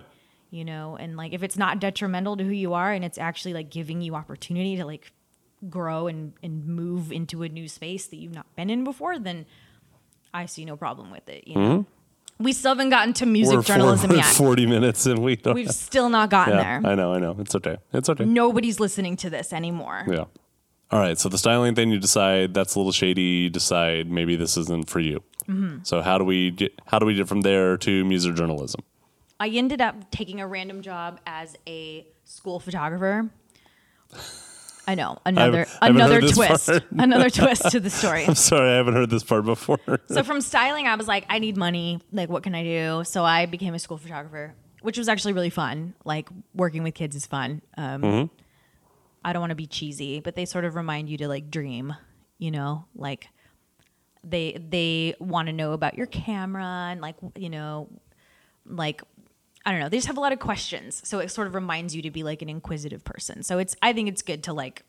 You know, and like if it's not detrimental to who you are and it's actually like giving you opportunity to like grow and and move into a new space that you've not been in before, then I see no problem with it. You know. We still haven't gotten to music We're journalism four- yet. 40 minutes and we. We've still not gotten yeah, there. I know, I know. It's okay. It's okay. Nobody's listening to this anymore. Yeah. All right. So the styling thing, you decide that's a little shady. You decide maybe this isn't for you. Mm-hmm. So how do we get, how do we get from there to music journalism? I ended up taking a random job as a school photographer. I know another I another twist, another twist to the story. I'm sorry, I haven't heard this part before. So from styling, I was like, I need money. Like, what can I do? So I became a school photographer, which was actually really fun. Like working with kids is fun. Um, Mm-hmm. I don't want to be cheesy, but they sort of remind you to like dream. You know, like they they want to know about your camera and like you know, like I don't know. They just have a lot of questions, so it sort of reminds you to be like an inquisitive person. So it's I think it's good to like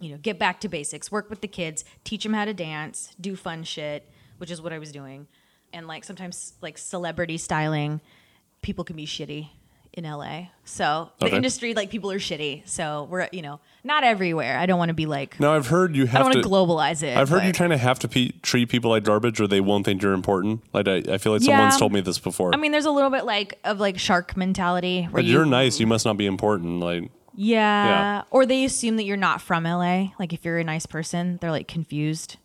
you know, get back to basics, work with the kids, teach them how to dance, do fun shit, which is what I was doing. And like sometimes like celebrity styling, people can be shitty in LA. So the Okay. industry, like people are shitty. So we're, you know, not everywhere. I don't want to be like, now I've heard you have. I don't want to globalize it. I've heard you kind of have to pe- treat people like garbage, or they won't think you're important. Like I, I feel like Yeah. someone's told me this before. I mean, there's a little bit like of like shark mentality where but you, you're nice. You must not be important. Like yeah, Yeah. or they assume that you're not from LA. Like if you're a nice person, they're like confused.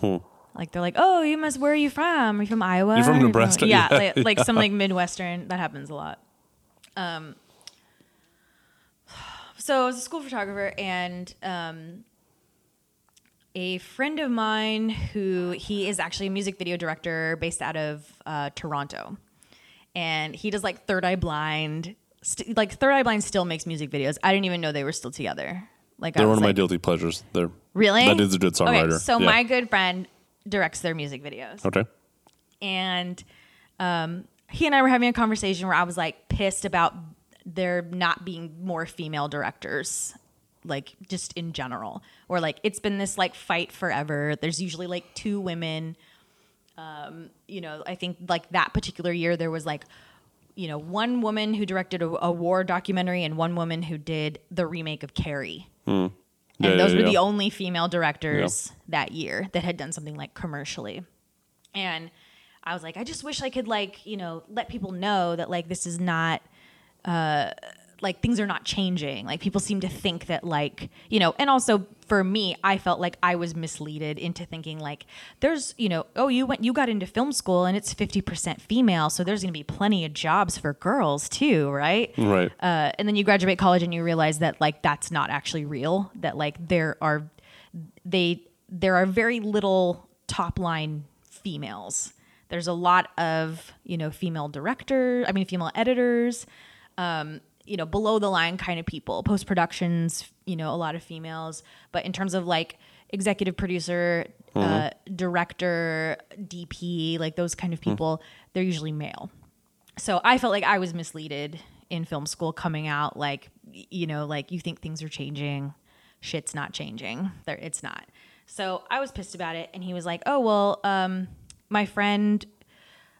hmm. Like they're like, oh, you must. Where are you from? Are you from Iowa? You're from Are Nebraska. Yeah, Yeah, like, like some like Midwestern. That happens a lot. Um. So I was a school photographer, and um, a friend of mine who he is actually a music video director based out of uh, Toronto, and he does like Third Eye Blind. St- like Third Eye Blind still makes music videos. I didn't even know they were still together. Like I they're one of my like, guilty pleasures. They're Really? That is a good songwriter. Okay, so Yeah. my good friend directs their music videos. okay. And um, he and I were having a conversation where I was like pissed about there not being more female directors, like just in general. Or like it's been this like fight forever. There's usually like two women. Um, you know, I think like that particular year there was like you know, one woman who directed a, a war documentary and one woman who did the remake of Carrie and Yeah, those yeah, were yeah. the only female directors that year that had done something like commercially and i was like i just wish i could like you know let people know that like this is not uh like things are not changing. Like people seem to think that like you know and also for me i felt like i was misleaded into thinking like there's you know oh you went you got into film school and it's 50% female so there's going to be plenty of jobs for girls too right? Right. uh, and then you graduate college and you realize that like that's not actually real that like there are they there are very little top line females there's a lot of you know female director i mean female editors um, you know below the line kind of people post productions you know a lot of females. But in terms of like executive producer uh, director dp like those kind of people they're usually male. So I felt like I was misleaded in film school coming out like you know like you think things are changing. Shit's not changing. There it's not. So I was pissed about it and he was like oh well um my friend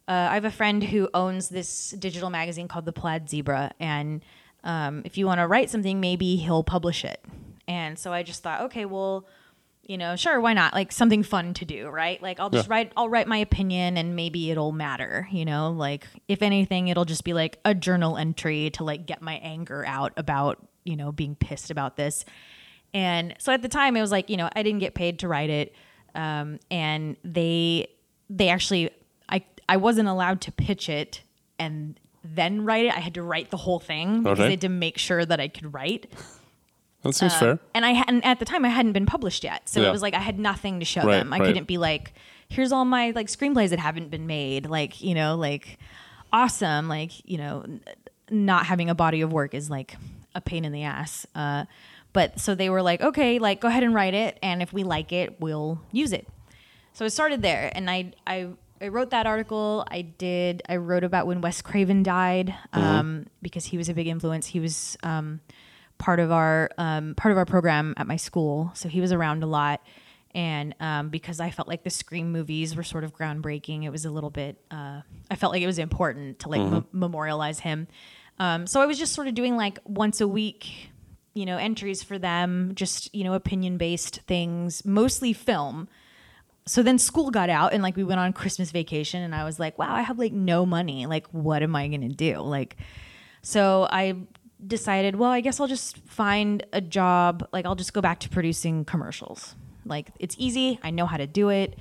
uh, I have a friend who owns this digital magazine called the Plaid Zebra and um, if you want to write something maybe he'll publish it and so I just thought okay well you know, sure, why not? Like something fun to do, right? Like I'll just Yeah. write I'll write my opinion and maybe it'll matter, you know? Like if anything, it'll just be like a journal entry to like get my anger out about, you know, being pissed about this. And so at the time it was like, you know, I didn't get paid to write it. Um, and they they actually I I wasn't allowed to pitch it and then write it. I had to write the whole thing because Okay. I had to make sure that I could write That seems Uh, fair. and I hadn't at the time I hadn't been published yet, so Yeah. it was like I had nothing to show Right, them. I right. couldn't be like, "Here's all my like screenplays that haven't been made." Like you know, like awesome. Like you know, n- not having a body of work is like a pain in the ass. Uh, but so they were like, "Okay, like go ahead and write it, and if we like it, we'll use it." So I started there, and I I. I wrote that article. I did. I wrote about when Wes Craven died um, because he was a big influence. He was um, part of our um, part of our program at my school, so he was around a lot. And um, because I felt like the Scream movies were sort of groundbreaking, it was a little bit. Uh, I felt like it was important to like mem- memorialize him. Um, so I was just sort of doing like once a week, you know, entries for them, just you know, opinion based things, mostly film so then school got out and like we went on Christmas vacation and I was like, wow, I have like no money. Like, what am I gonna do? Like, so I decided, well, I guess I'll just find a job. Like, I'll just go back to producing commercials. Like, it's easy. I know how to do it.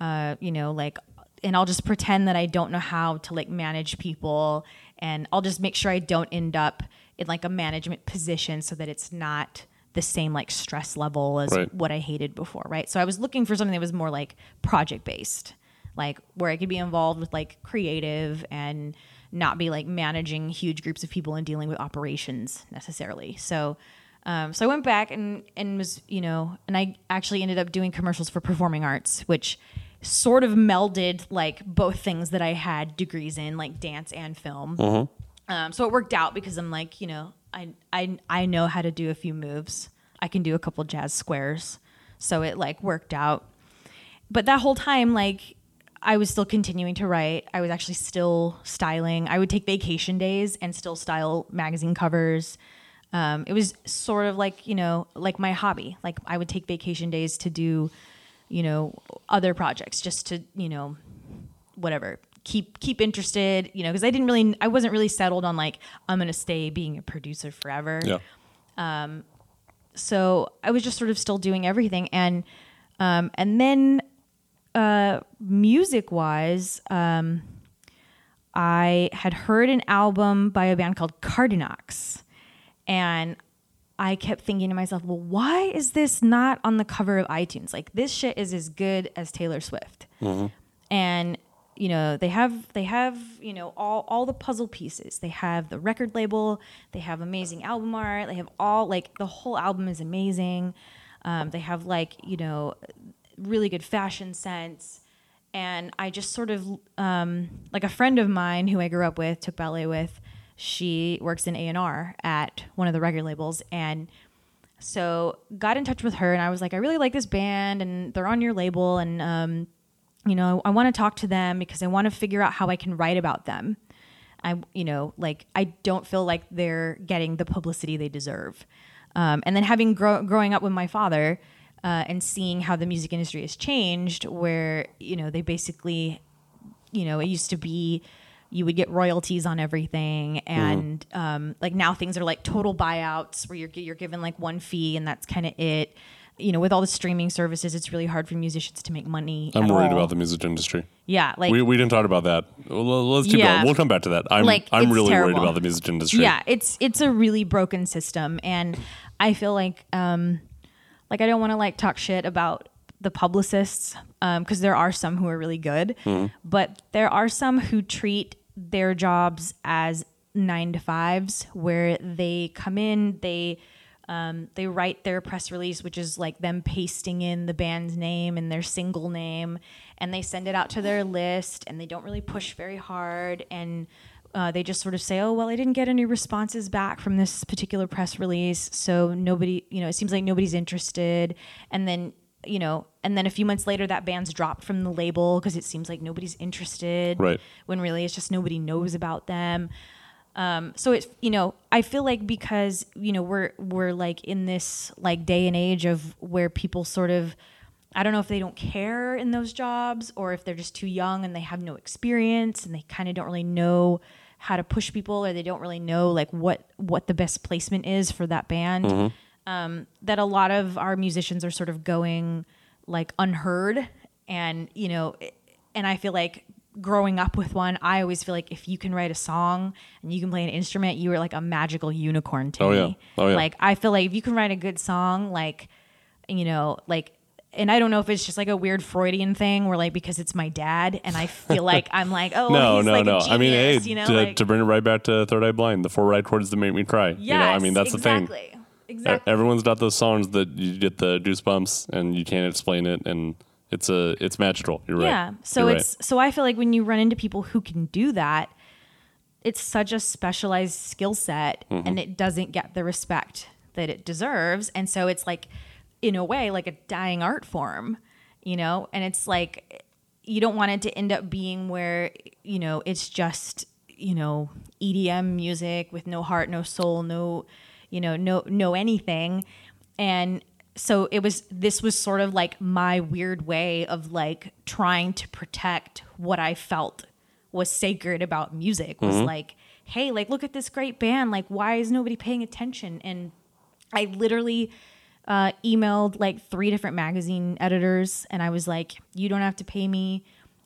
Uh, you know, like, and I'll just pretend that I don't know how to like manage people, and I'll just make sure I don't end up in like a management position so that it's not the same like stress level as Right. what I hated before, right? So I was looking for something that was more like project based, like where I could be involved with like creative and not be like managing huge groups of people and dealing with operations necessarily. So um, so I went back and and was you know, and I actually ended up doing commercials for performing arts, which sort of melded like both things that I had degrees in, like dance and film. Um, so it worked out because I'm like, you know, I I I know how to do a few moves. I can do a couple jazz squares. So it like worked out. But that whole time, like I was still continuing to write. I was actually still styling. I would take vacation days and still style magazine covers. Um, it was sort of like, you know, like my hobby. Like I would take vacation days to do, you know, other projects just to, you know, whatever keep keep interested you know because i didn't really i wasn't really settled on like i'm gonna stay being a producer forever. Yeah. Um, so i was just sort of still doing everything. And um and then uh music wise um i had heard an album by a band called Cardiknox. And i kept thinking to myself well why is this not on the cover of itunes? Like this shit is as good as taylor swift. And you know they have they have you know all all the puzzle pieces. They have the record label they have amazing album art they have all like the whole album is amazing. Um, they have like you know really good fashion sense. And i just sort of um, like a friend of mine who i grew up with took ballet with she works in a&r at one of the record labels. And so got in touch with her and i was like i really like this band and they're on your label. And um, you know, I want to talk to them because I want to figure out how I can write about them. I, you know, like I don't feel like they're getting the publicity they deserve. Um, and then having grow, growing up with my father uh, and seeing how the music industry has changed, where you know they basically, you know, it used to be you would get royalties on everything, and um, like now things are like total buyouts where you're you're given like one fee and that's kind of it. You know, with all the streaming services, it's really hard for musicians to make money. I'm worried all. about the music industry. Yeah, like we, we didn't talk about that. Well, let's keep Yeah. going. We'll come back to that. I'm Like, I'm really worried about the music industry. yeah, it's it's a really broken system, and I feel like um, like I don't want to like talk shit about the publicists because there are some who are really good, but there are some who treat their jobs as nine to fives where they come in they um, they write their press release which is like them pasting in the band's name and their single name and they send it out to their list and they don't really push very hard and uh, they just sort of say oh well i didn't get any responses back from this particular press release so nobody you know it seems like nobody's interested. And then you know and then a few months later that band's dropped from the label because it seems like nobody's interested. Right. when really it's just nobody knows about them um, so it's you know i feel like because you know we're we're like in this like day and age of where people sort of i don't know if they don't care in those jobs or if they're just too young and they have no experience and they kind of don't really know how to push people or they don't really know like what what the best placement is for that band. Um, that a lot of our musicians are sort of going like unheard and you know and i feel like growing up with one i always feel like if you can write a song and you can play an instrument you are like a magical unicorn to Oh, me yeah. Oh, yeah. like i feel like if you can write a good song like you know like and i don't know if it's just like a weird freudian thing where like because it's my dad and i feel like i'm like oh No, he's no, like no. I mean, hey, you know to, like, to bring it right back to Third Eye Blind, the four right chords that make me cry. you know, I mean, that's the thing. exactly exactly Everyone's got those songs that you get the goosebumps and you can't explain it, and it's a it's magical. You're right. Yeah. So You're it's so I feel like when you run into people who can do that, it's such a specialized skill set Mm-hmm. and it doesn't get the respect that it deserves. And so it's like in a way like a dying art form, you know? And it's like you don't want it to end up being where, you know, it's just, you know, EDM music with no heart, no soul, no, you know, no no anything. And so it was this was sort of like my weird way of like trying to protect what I felt was sacred about music was like hey like look at this great band. Like why is nobody paying attention? And I literally uh, emailed like three different magazine editors and I was like you don't have to pay me.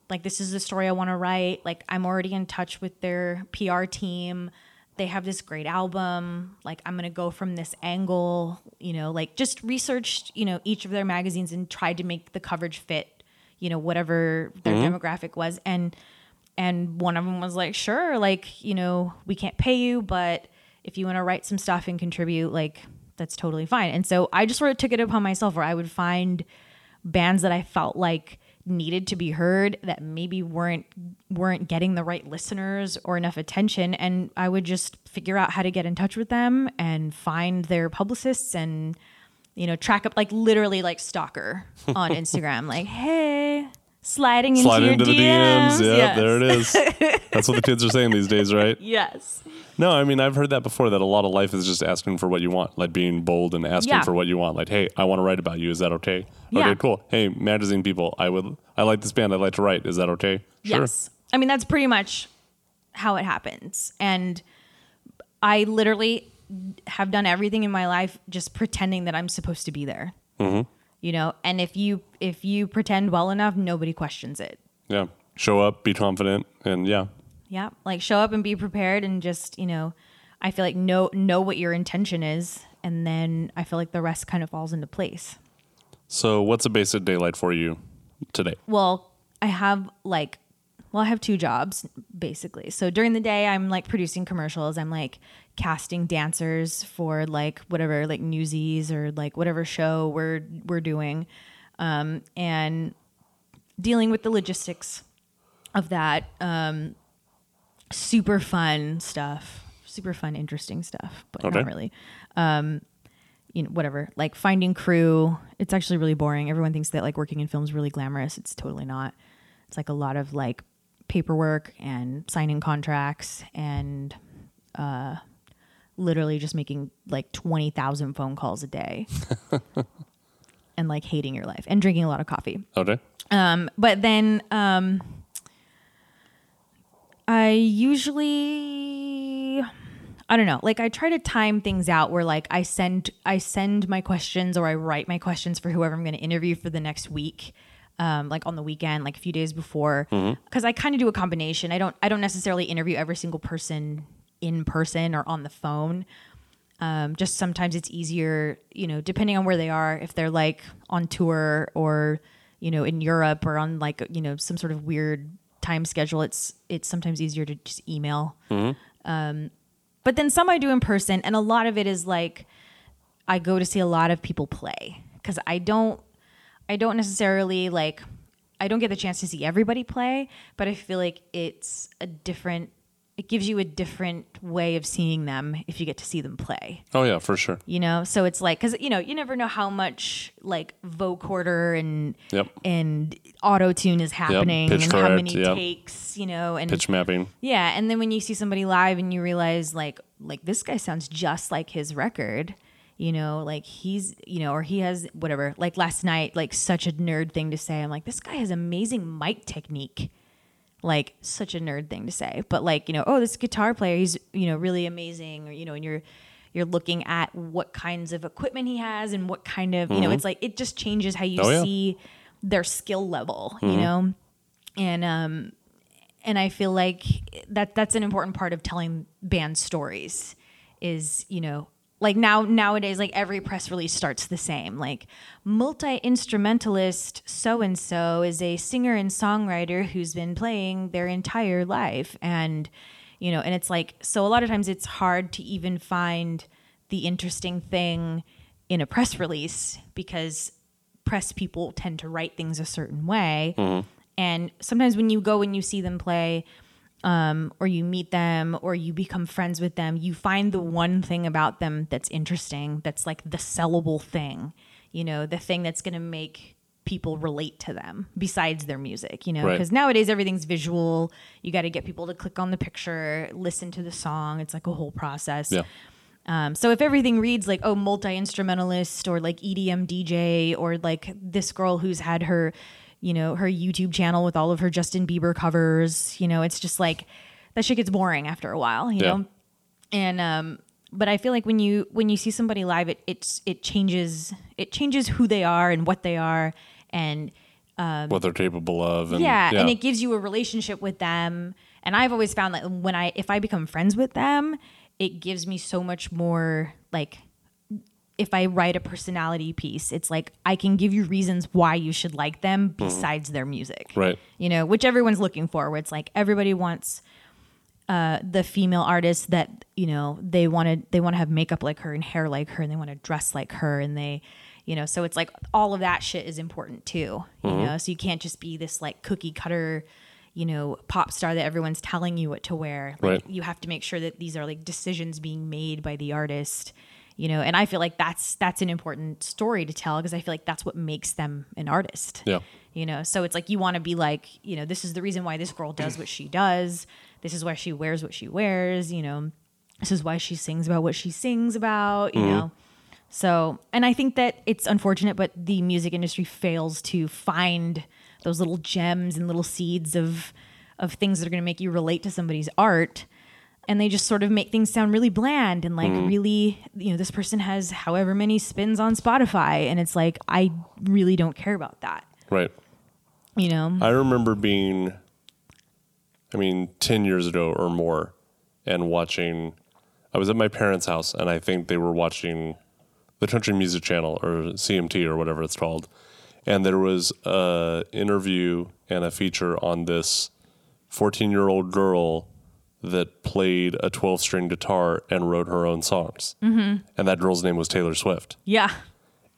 Like this is the story I want to write. Like I'm already in touch with their PR team they have this great album like i'm going to go from this angle you know like just researched you know each of their magazines and tried to make the coverage fit you know whatever their mm-hmm. demographic was. And and one of them was like sure like you know we can't pay you but if you want to write some stuff and contribute like that's totally fine. And so i just sort of took it upon myself where i would find bands that i felt like needed to be heard that maybe weren't weren't getting the right listeners or enough attention. And I would just figure out how to get in touch with them and find their publicists and you know track up like literally like stalker on Instagram like hey sliding into Slide your into the DMs, DMs. Yeah, Yes. there it is. That's what the kids are saying these days, right? yes No, I mean I've heard that before. That a lot of life is just asking for what you want, like being bold and asking Yeah. for what you want. Like, hey, I want to write about you. Is that okay? Yeah. Okay, cool. Hey, magazine people, I would, I like this band. I'd like to write. Is that okay? Sure. Yes. I mean, that's pretty much how it happens. And I literally have done everything in my life just pretending that I'm supposed to be there. Mm-hmm. You know, and if you if you pretend well enough, nobody questions it. Yeah. Show up, be confident, and yeah. Yeah, like show up and be prepared, and just you know, I feel like know know what your intention is, and then I feel like the rest kind of falls into place. So, what's a basic daylight for you today? well, I have like, well, I have two jobs basically. So during the day, I'm like producing commercials. I'm like casting dancers for like whatever, like Newsies or like whatever show we're we're doing, um, and dealing with the logistics of that. Um, super fun stuff. Super fun, interesting stuff, but Okay. not really you know, whatever, like finding crew. It's actually really boring. Everyone thinks that like working in film is really glamorous. It's totally not. It's like a lot of like paperwork and signing contracts and uh, literally just making like 20,000 phone calls a day and like hating your life and drinking a lot of coffee Okay. Um, but then um I usually I don't know, like I try to time things out where like I send I send my questions or I write my questions for whoever I'm going to interview for the next week. Um, like on the weekend, like a few days before, because I kind of do a combination. I don't I don't necessarily interview every single person in person or on the phone. Um, just sometimes it's easier, you know, depending on where they are, if they're like on tour or, you know, in Europe or on like, you know, some sort of weird time schedule, it's it's sometimes easier to just email. Um, but then some I do in person, and a lot of it is like I go to see a lot of people play because I don't I don't necessarily like I don't get the chance to see everybody play, but I feel like it's a different it gives you a different way of seeing them if you get to see them play Oh yeah, for sure. you know so it's like because you know you never know how much like vocoder and Yep. and auto tune is happening pitch and how many yep. takes you know and Pitch mapping. yeah and then when you see somebody live and you realize like like this guy sounds just like his record you know like he's you know or he has whatever. Like last night like such a nerd thing to say. I'm like this guy has amazing mic technique. Like such a nerd thing to say. But like you know oh this guitar player he's you know really amazing. Or you know and you're you're looking at what kinds of equipment he has and what kind of you know it's like it just changes how you Oh, yeah. see their skill level you know? And um and I feel like that that's an important part of telling band stories is you know like now nowadays like every press release starts the same. Like multi instrumentalist so and so is a singer and songwriter who's been playing their entire life. And you know and it's like so a lot of times it's hard to even find the interesting thing in a press release because press people tend to write things a certain way. Mm-hmm. And sometimes when you go and you see them play, um, or you meet them, or you become friends with them, you find the one thing about them that's interesting, that's like the sellable thing, you know, the thing that's going to make people relate to them besides their music, you know, Right. because nowadays everything's visual. You got to get people to click on the picture, listen to the song. It's like a whole process Yeah. Um, so if everything reads like oh multi instrumentalist or like EDM DJ or like this girl who's had her, you know, her YouTube channel with all of her Justin Bieber covers, you know, it's just like that shit gets boring after a while, you Yeah. know. And um, but I feel like when you when you see somebody live, it it's it changes it changes who they are and what they are and what they're capable of. And, yeah, and it gives you a relationship with them. And I've always found that when I if I become friends with them, it gives me so much more like if I write a personality piece, it's like I can give you reasons why you should like them besides their music. Right. You know, which everyone's looking for, where it's like everybody wants uh, the female artist that you know they want to they want to have makeup like her and hair like her and they want to dress like her and they you know so it's like all of that shit is important too you know so you can't just be this like cookie cutter you know pop star that everyone's telling you what to wear like Right. you have to make sure that these are like decisions being made by the artist you know and i feel like that's that's an important story to tell because i feel like that's what makes them an artist. Yeah. you know so it's like you want to be like you know this is the reason why this girl does what she does. This is why she wears what she wears you know. This is why she sings about what she sings about you mm-hmm. know. So and i think that it's unfortunate but the music industry fails to find those little gems and little seeds of of things that are going to make you relate to somebody's art and they just sort of make things sound really bland and like mm-hmm. really you know this person has however many spins on spotify and it's like i really don't care about that Right. you know I remember being, I mean, 10 years ago or more, and watching. I was at my parents' house, and I think they were watching the Country Music Channel or CMT or whatever it's called. And there was a interview and a feature on this 14 year old girl that played a 12 string guitar and wrote her own songs. Mm-hmm. And that girl's name was Taylor Swift. yeah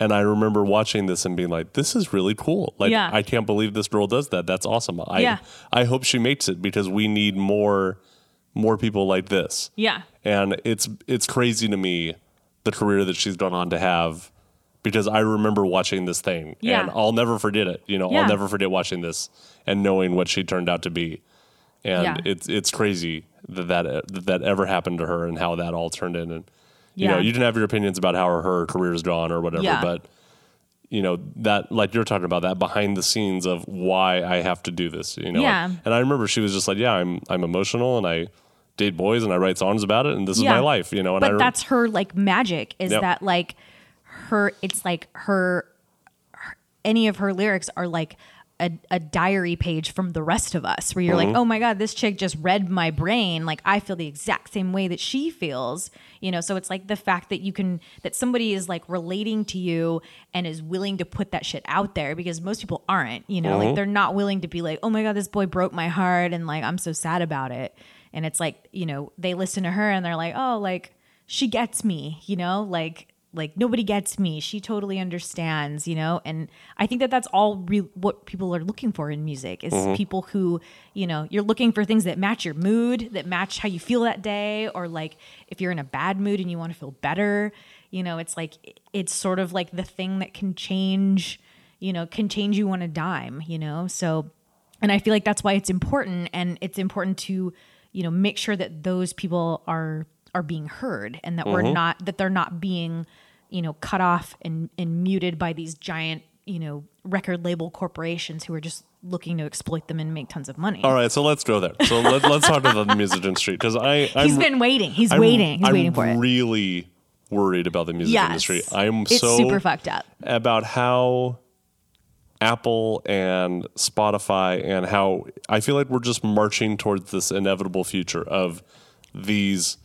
And I remember watching this and being like, "This is really cool! Like, Yeah. I can't believe this girl does that. That's awesome. I Yeah. I hope she makes it because we need more more people like this. yeah And it's it's crazy to me the career that she's gone on to have because I remember watching this thing Yeah. and I'll never forget it. You know, Yeah. I'll never forget watching this and knowing what she turned out to be. And Yeah. it's it's crazy that that, uh, that that ever happened to her and how that all turned in and you know, you didn't have your opinions about how her, her career's gone or whatever, Yeah. but you know that like you're talking about that behind the scenes of why I have to do this. You know, Yeah. and I remember she was just like, "Yeah, I'm I'm emotional and I date boys and I write songs about it and this is my life." You know, and but I re- that's her like magic is Yep. that like her it's like her, her- any of her lyrics are like a, a diary page from the rest of us where you're like Mm-hmm. oh my god this chick just read my brain. Like i feel the exact same way that she feels you know? So it's like the fact that you can that somebody is like relating to you and is willing to put that shit out there because most people aren't you know? Mm-hmm. like they're not willing to be like oh my god this boy broke my heart and like i'm so sad about it. And it's like you know they listen to her and they're like oh like she gets me you know? Like like nobody gets me. She totally understands you know? And i think that that's all re- what people are looking for in music is mm-hmm. people who you know you're looking for things that match your mood that match how you feel that day or like if you're in a bad mood and you want to feel better you know it's like it's sort of like the thing that can change you know can change you on a dime you know? So and i feel like that's why it's important and it's important to you know make sure that those people are are being heard and that we're mm-hmm. not that they're not being you know cut off and and muted by these giant you know record label corporations who are just looking to exploit them and make tons of money. All right, so let's go there. So let, let's talk about the music industry because I I'm, he's been waiting. He's I'm- waiting. He's I'm waiting for it. Really worried about the music yes. Industry. I'm it's so super fucked up. about how Apple and Spotify and how I feel like we're just marching towards this inevitable future of these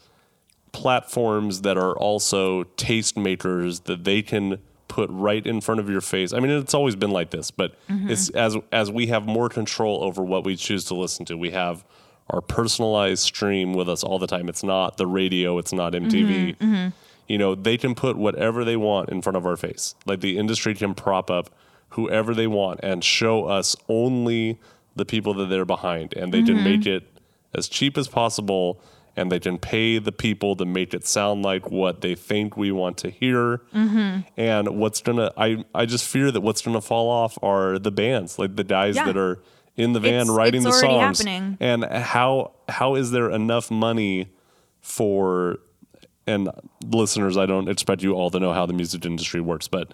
platforms that are also tastemakers that they can put right in front of your face. I mean, it's always been like this, but mm-hmm. it's as as we have more control over what we choose to listen to. We have our personalized stream with us all the time. It's not the radio, it's not MTV. Mm-hmm, mm-hmm. You know, they can put whatever they want in front of our face. Like the industry can prop up whoever they want and show us only the people that they're behind and they can make it as cheap as possible and they can pay the people to make it sound like what they think we want to hear. And what's gonna, I, I just fear that what's gonna fall off are the bands, like the guys Yeah. that are in the van It's- writing it's the songs. happening. And how how is there enough money for and listeners, I don't expect you all to know how the music industry works, but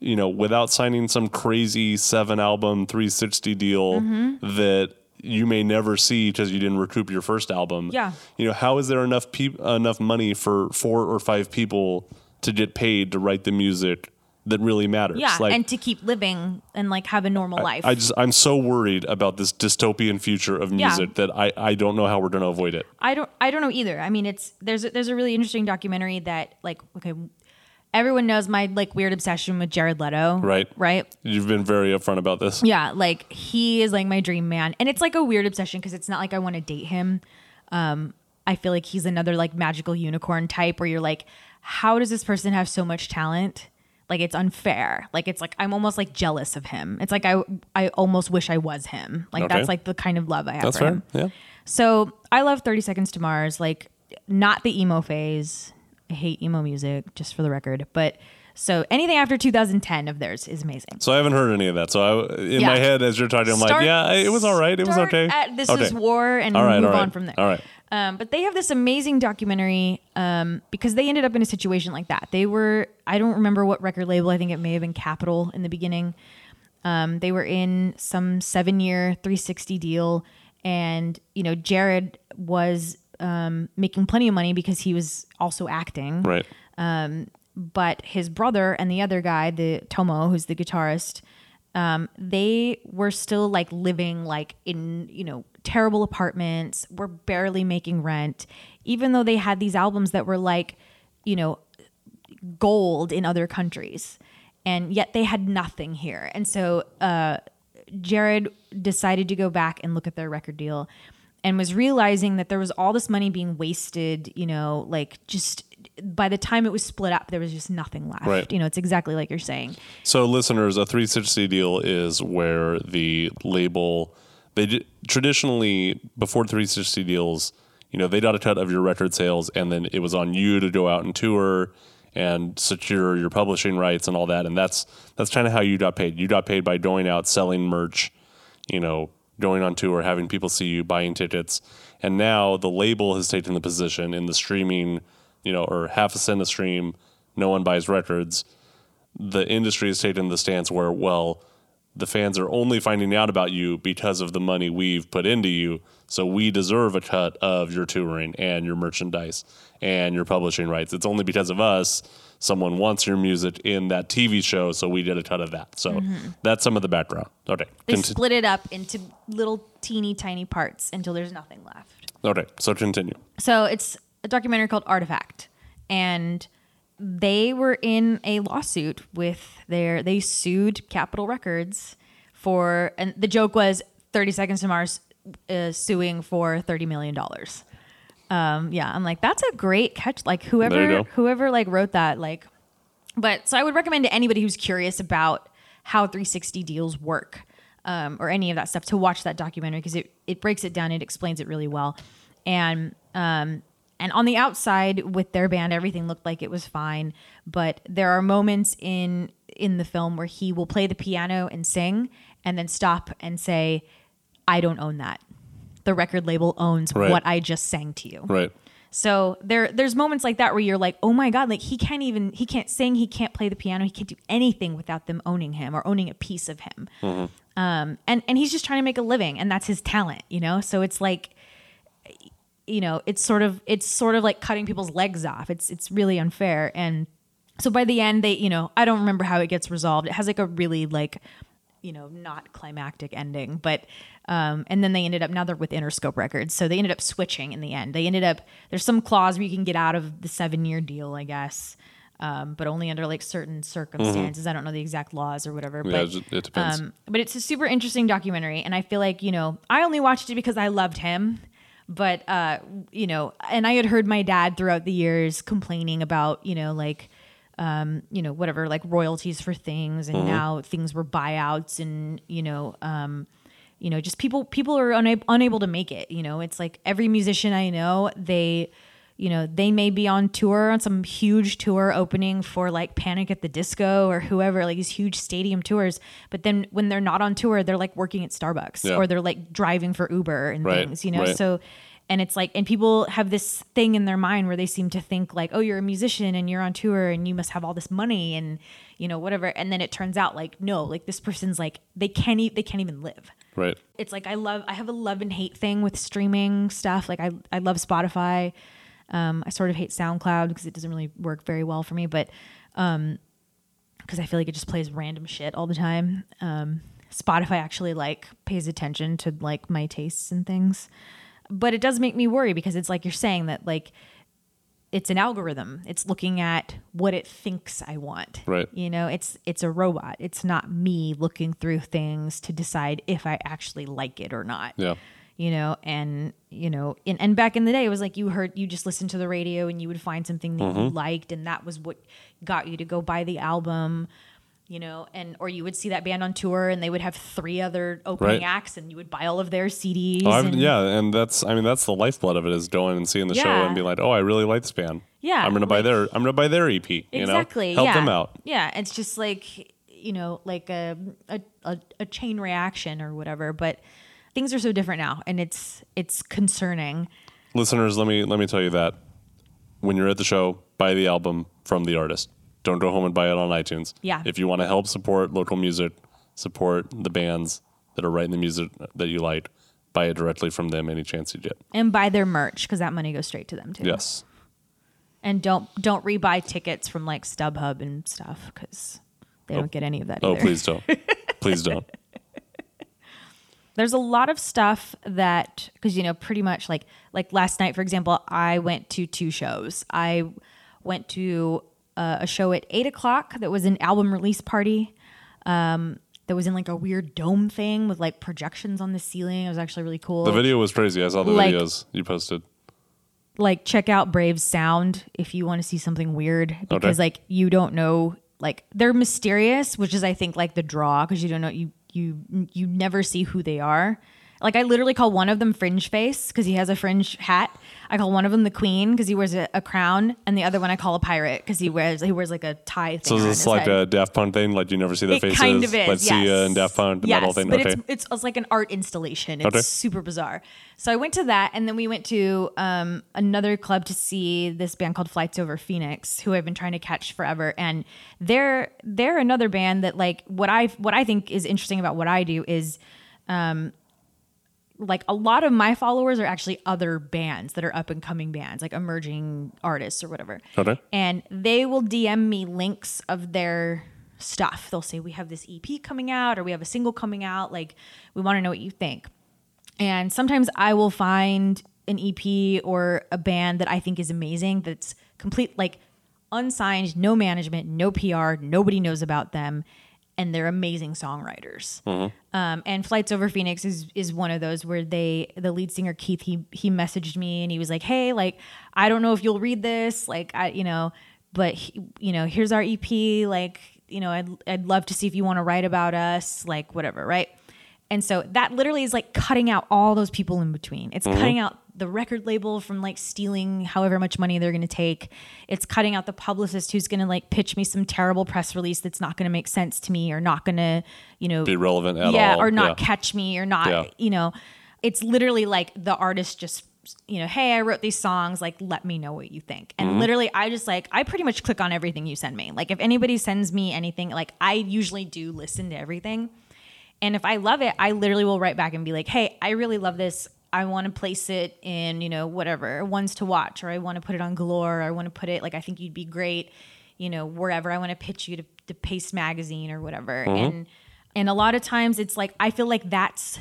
you know, without signing some crazy seven album 360 deal Mm-hmm. that you may never see because you didn't recoup your first album. Yeah. You know, how is there enough peop- enough money for four or five people to get paid to write the music that really matters? Yeah, Like, and to keep living and like have a normal life. I just I'm so worried about this dystopian future of Yeah. music that I, I don't know how we're going to avoid it. I don't I don't know either. I mean, it's there's a, there's a really interesting documentary that like okay, everyone knows my like weird obsession with Jared Leto, Right. Right. You've been very upfront about this. Yeah, like he is like my dream man, and it's like a weird obsession because it's not like I want to date him. Um, I feel like he's another like magical unicorn type where you're like, how does this person have so much talent? Like it's unfair. Like it's like I'm almost like jealous of him. It's like I I almost wish I was him. Like Okay. that's like the kind of love I have That's for fair. him. Yeah. So I love 30 Seconds to Mars, like not the emo phase. I hate emo music, just for the record. But so anything after 2010 of theirs is amazing. So I haven't heard any of that. So I, in Yeah. my head, as you're talking, I'm like, yeah, it was all right. It was okay. At this okay. is war, and All right, move all right. on from there. All right. Um, but they have this amazing documentary um, because they ended up in a situation like that. They were, I don't remember what record label. I think it may have been Capitol in the beginning. Um, they were in some seven year 360 deal. And, you know, Jared was um, making plenty of money because he was also acting Right. but his brother and the other guy, the Tomo, who's the guitarist, um, they were still like living like in you know terrible apartments. Were barely making rent, even though they had these albums that were like you know gold in other countries, and yet they had nothing here. And so uh, Jared decided to go back and look at their record deal and was realizing that there was all this money being wasted, you know, like just by the time it was split up, there was just nothing left. Right. You know, it's exactly like you're saying. So, listeners, a 360 deal is where the label they d- traditionally before 360 deals, you know, they got a cut of your record sales, and then it was on you to go out and tour and secure your publishing rights and all that. And that's that's kind of how you got paid. You got paid by going out selling merch, you know, going on tour, having people see you, buying tickets. And now the label has taken the position in the streaming, you know, or half a cent a stream, no one buys records the industry has taken the stance where, well, the fans are only finding out about you because of the money we've put into you. So we deserve a cut of your touring and your merchandise and your publishing rights. It's only because of us someone wants your music in that TV show, so we did a ton of that. So that's some of the background. Okay. They Conti- split it up into little teeny tiny parts until there's nothing left. okay. So continue. So it's a documentary called Artifact, and they were in a lawsuit with their. They sued Capitol Records for, and the joke was Thirty Seconds to Mars uh, suing for thirty million dollars. Um, yeah, I'm like, that's a great catch. Like whoever, whoever like wrote that, like, but so I would recommend to anybody who's curious about how 360 deals work um, or any of that stuff to watch that documentary because it, it breaks it down it explains it really well and um, and on the outside with their band everything looked like it was fine but there are moments in in the film where he will play the piano and sing and then stop and say i don't own that the record label owns Right. what i just sang to you Right. so there there's moments like that where you're like, "Oh my god, like he can't even he can't sing, he can't play the piano, he can't do anything without them owning him or owning a piece of him." Um and and he's just trying to make a living and that's his talent, you know? So it's like you know, it's sort of it's sort of like cutting people's legs off. It's it's really unfair and so by the end they, you know, I don't remember how it gets resolved. It has like a really like you know, not climactic ending, but um, and then they ended up now they're with Interscope Records, so they ended up switching in the end. They ended up there's some clause where you can get out of the seven year deal, I guess, um, but only under like certain circumstances. I don't know the exact laws or whatever, Yeah, but it depends. um, but it's a super interesting documentary, and I feel like you know I only watched it because I loved him, but uh, you know, and I had heard my dad throughout the years complaining about you know like um, you know whatever like royalties for things, and now things were buyouts, and you know. Um, you know, just people people are unable unable to make it. You know, it's like every musician I know, they you know, they may be on tour on some huge tour opening for like Panic at the Disco or whoever, like these huge stadium tours. But then when they're not on tour, they're like working at Starbucks Yeah. or they're like driving for Uber and Right, things, you know? right. So And it's like, and people have this thing in their mind where they seem to think like, oh, you're a musician and you're on tour and you must have all this money and you know whatever. And then it turns out like, no, like this person's like they can't e- they can't even live Right. it's like I love I have a love and hate thing with streaming stuff. Like I I love Spotify. Um, I sort of hate SoundCloud because it doesn't really work very well for me, but um, because I feel like it just plays random shit all the time. Um, Spotify actually like pays attention to like my tastes and things, but it does make me worry because it's like you're saying that like it's an algorithm. It's looking at what it thinks I want. Right. You know, it's it's a robot. It's not me looking through things to decide if I actually like it or not. Yeah. You know, and you know, in, and back in the day, it was like you heard you just listened to the radio and you would find something that Mm-hmm. you liked, and that was what got you to go buy the album. You know, and or you would see that band on tour, and they would have three other opening Right. acts, and you would buy all of their CDs. Oh, and- yeah, and that's I mean that's the lifeblood of it is going and seeing the show and being like, oh, I really like this band. Yeah, I'm gonna buy their I'm gonna buy their EP. You exactly know, help yeah. them out. yeah it's just like you know like a, a a a chain reaction or whatever but things are so different now and it's it's concerning Listeners, let me let me tell you that when you're at the show, buy the album from the artist. Don't go home and buy it on iTunes. Yeah. If you want to help support local music, support the bands that are writing the music that you like, buy it directly from them any chance you get. and buy their merch because that money goes straight to them too Yes. and don't don't rebuy tickets from like stubhub and stuff because they Oh. don't get any of that Oh, either. please don't. please don't. there's a lot of stuff that because you know pretty much like like last night for example i went to two shows i went to uh, a show at eight o'clock that was an album release party um that was in like a weird dome thing with like projections on the ceiling it was actually really cool The video was crazy. I saw the Like- videos you posted. like check out Brave's sound if you want to see something weird because Okay. like you don't know like they're mysterious, which is I think like the draw because you don't know you you you never see who they are. Like I literally call one of them Fringe Face because he has a fringe hat. I call one of them the Queen because he wears a, a crown, and the other one I call a pirate because he wears he wears like a tie thing. So is this like head. a Daft Punk thing? Like you never see their It faces? kind of is. Let's yes. see in Daft Punk the yes, metal thing. But okay. it's, it's it's like an art installation. It's Okay. super bizarre. So I went to that, and then we went to um, another club to see this band called Flights Over Phoenix, who I've been trying to catch forever. And they're they're another band that like what I what I think is interesting about what I do is like a lot of my followers are actually other bands that are up and coming bands, like emerging artists or whatever. Okay. And they will DM me links of their stuff. They'll say, We have this EP coming out or we have a single coming out. Like, we want to know what you think. And sometimes I will find an EP or a band that I think is amazing that's complete, like unsigned, no management, no PR, nobody knows about them, and they're amazing songwriters. Um, and Flights Over Phoenix is is one of those where they the lead singer Keith he he messaged me and he was like, "Hey, like I don't know if you'll read this, like I you know, but he, you know, here's our EP, like you know, I'd I'd love to see if you want to write about us, like whatever, right?" And so that literally is like cutting out all those people in between. It's cutting out the record label from like stealing however much money they're going to take. It's cutting out the publicist who's going to like pitch me some terrible press release that's not going to make sense to me or not going to, you know, Be relevant at all. yeah, all. or not Yeah. catch me or not, Yeah. you know, it's literally like the artist just, you know, hey, I wrote these songs, like, let me know what you think. And Mm-hmm. literally, I just like, I pretty much click on everything you send me. Like, if anybody sends me anything, like, I usually do listen to everything. And if I love it, I literally will write back and be like, hey, I really love this. I want to place it in, you know, whatever, ones to watch, or I want to put it on Galore, or I want to put it, like, I think you'd be great, you know, wherever. I want to pitch you to, to Paste Magazine or whatever. Mm-hmm. And, and a lot of times it's like, I feel like that's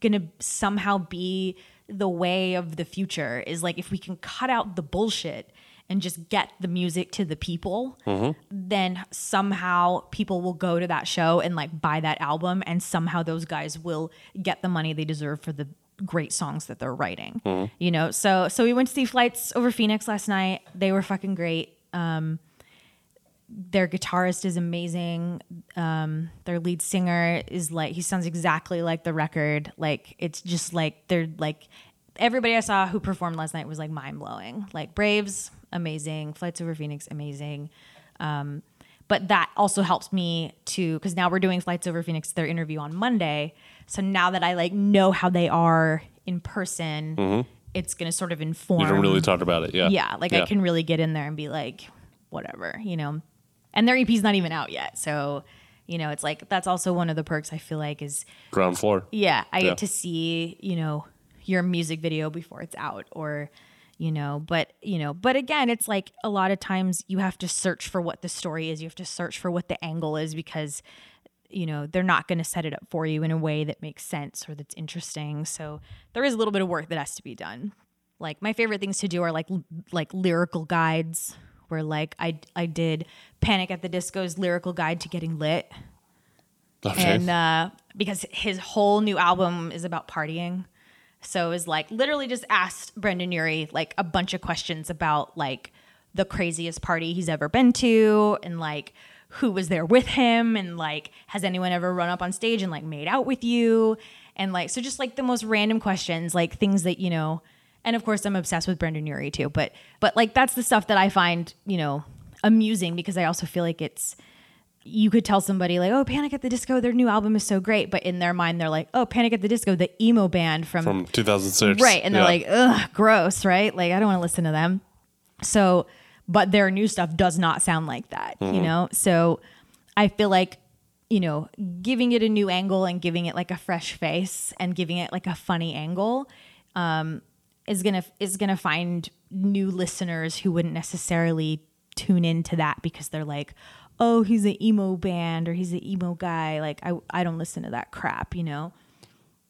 going to somehow be the way of the future is like, if we can cut out the bullshit and just get the music to the people, mm-hmm. then somehow people will go to that show and like buy that album, and somehow those guys will get the money they deserve for the great songs that they're writing. You know, so so we went to see Flights Over Phoenix last night. They were fucking great. Um, their guitarist is amazing. Um, their lead singer is like he sounds exactly like the record. Like it's just like they're like everybody I saw who performed last night was like mind blowing. Like Braves, amazing. Flights Over Phoenix, amazing. Um, but that also helps me to because now we're doing Flights Over Phoenix, their interview on Monday. So now that I like know how they are in person, mm-hmm. it's going to sort of inform. You don't really talk about it. Yeah. Yeah, like I can really get in there and be like, whatever, you know. And their EP's not even out yet, so you know, it's like that's also one of the perks I feel like is Ground floor. yeah, I Yeah. get to see, you know, your music video before it's out or you know, but you know, but again, it's like a lot of times you have to search for what the story is. You have to search for what the angle is because you know, they're not going to set it up for you in a way that makes sense or that's interesting. So there is a little bit of work that has to be done. Like my favorite things to do are like l- like lyrical guides where like I I did Panic at the Disco's lyrical guide to getting lit Okay. and uh, because his whole new album is about partying. So it was like literally just asked Brendon Urie like a bunch of questions about like the craziest party he's ever been to and like who was there with him and like has anyone ever run up on stage and like made out with you and like so just like the most random questions like things that you know and of course I'm obsessed with Brendon Urie too but but like that's the stuff that I find you know amusing because I also feel like it's you could tell somebody like, "Oh, Panic at the Disco, their new album is so great," but in their mind, they're like, "Oh, Panic at the Disco, the emo band from, From 2006. right," and they're Yeah. like, "Ugh, gross," right? Like, I don't want to listen to them. So, but their new stuff does not sound like that, Mm-hmm. you know. So, I feel like you know, giving it a new angle and giving it like a fresh face and giving it like a funny angle um, is gonna is gonna find new listeners who wouldn't necessarily tune into that because they're like, oh, he's an emo band or he's an emo guy. Like I I don't listen to that crap, you know.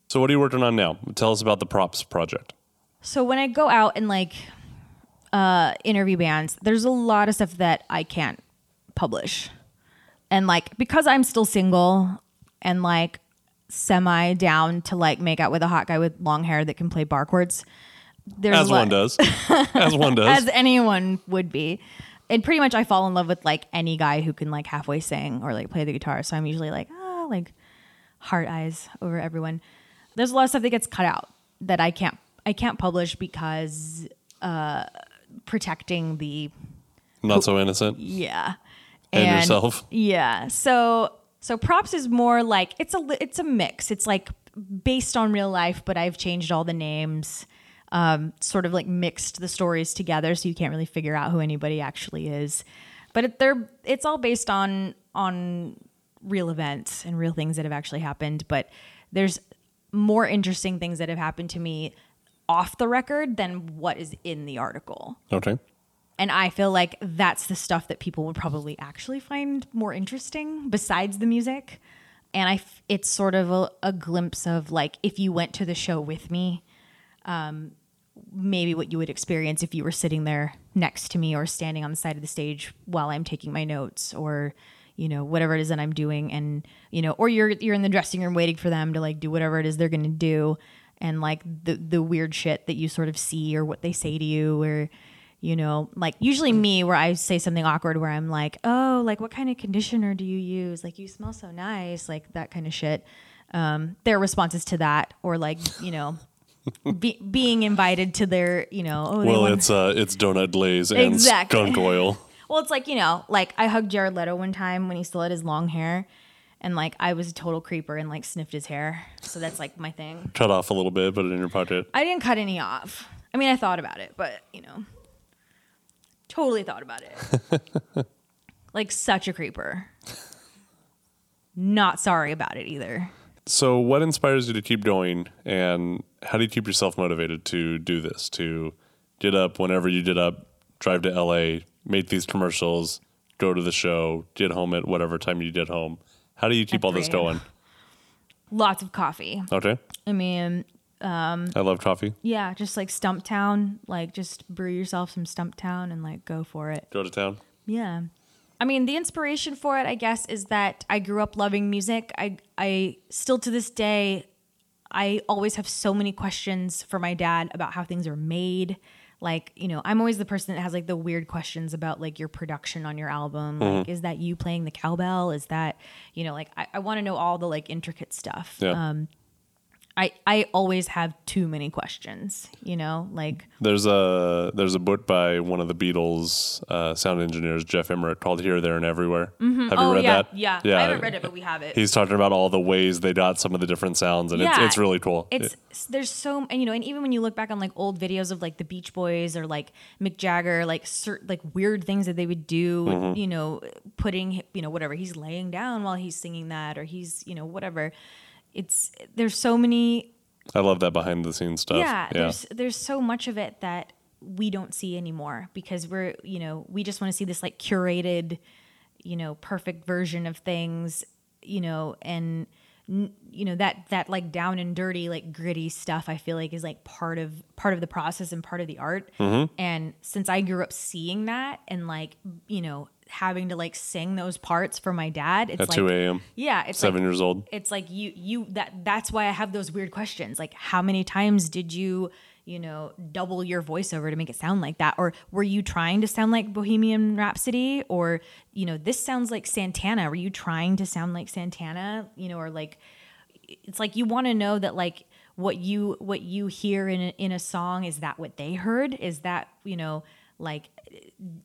So what are you working on now? Tell us about the props project. So when I go out and like uh interview bands, there's a lot of stuff that I can't publish. And like because I'm still single and like semi down to like make out with a hot guy with long hair that can play bar chords. There's As one does. As one does. as anyone would be. And pretty much I fall in love with like any guy who can like halfway sing or like play the guitar. So I'm usually like, ah, like heart eyes over everyone. There's a lot of stuff that gets cut out that I can't I can't publish because uh protecting the Not so innocent. yeah. And yourself. Yeah. So so props is more like it's a it's a mix. It's like based on real life, but I've changed all the names. Um, sort of like mixed the stories together, so you can't really figure out who anybody actually is. But it, they're it's all based on on real events and real things that have actually happened. But there's more interesting things that have happened to me off the record than what is in the article. Okay. And I feel like that's the stuff that people would probably actually find more interesting besides the music. And I, f- it's sort of a, a glimpse of like if you went to the show with me, um, maybe what you would experience if you were sitting there next to me or standing on the side of the stage while I'm taking my notes or you know whatever it is that I'm doing and you know or you're you're in the dressing room waiting for them to like do whatever it is they're going to do and like the the weird shit that you sort of see or what they say to you or you know like usually me where I say something awkward where I'm like oh like what kind of conditioner do you use like you smell so nice like that kind of shit um their responses to that or like you know be, being invited to their, you know, oh, Well, it's uh, it's donut glaze and Exactly. skunk oil. well, it's like you know, like I hugged Jared Leto one time when he still had his long hair, and like I was a total creeper and like sniffed his hair, so that's like my thing. Cut off a little bit, put it in your pocket. I didn't cut any off. I mean, I thought about it, but you know, totally thought about it. like such a creeper. Not sorry about it either. So, what inspires you to keep going, and how do you keep yourself motivated to do this? To get up whenever you get up, drive to LA, make these commercials, go to the show, get home at whatever time you get home. How do you keep all this going? Lots of coffee. Okay, I mean, um, I love coffee. Yeah, just like Stumptown, like just brew yourself some Stumptown and like go for it. Go to town. Yeah. I mean, the inspiration for it, I guess, is that I grew up loving music. I I still to this day I always have so many questions for my dad about how things are made. Like, you know, I'm always the person that has like the weird questions about like your production on your album. Like, is that you playing the cowbell? Is that, you know, like I, I want to know all the like intricate stuff. Yeah. Um, I I always have too many questions, you know, like There's a there's a book by one of the Beatles uh, sound engineers, Geoff Emerick, called "Here, There, and Everywhere." Have you oh read yeah, that? yeah, yeah, I haven't read it, but we have it. He's talking about all the ways they got some of the different sounds, and Yeah. it's it's really cool. It's there's so and you know, and even when you look back on like old videos of like the Beach Boys or like Mick Jagger, like certain like weird things that they would do, Mm-hmm. you know, putting you know whatever he's laying down while he's singing that, or he's you know whatever. It's there's so many I love that behind the scenes stuff. yeah, there's there's so much of it that we don't see anymore because we're you know we just want to see this like curated you know perfect version of things you know and you know that that like down and dirty like gritty stuff i feel like is like part of part of the process and part of the art Mm-hmm. and since i grew up seeing that and like you know having to like sing those parts for my dad it's At like 2 a.m. yeah it's Seven like years old. it's like you you that that's why I have those weird questions. Like how many times did you, you know, double your voiceover to make it sound like that or were you trying to sound like Bohemian Rhapsody or you know, this sounds like Santana. Were you trying to sound like Santana, you know, or like it's like you want to know that like what you what you hear in a, in a song is that what they heard? Is that, you know, like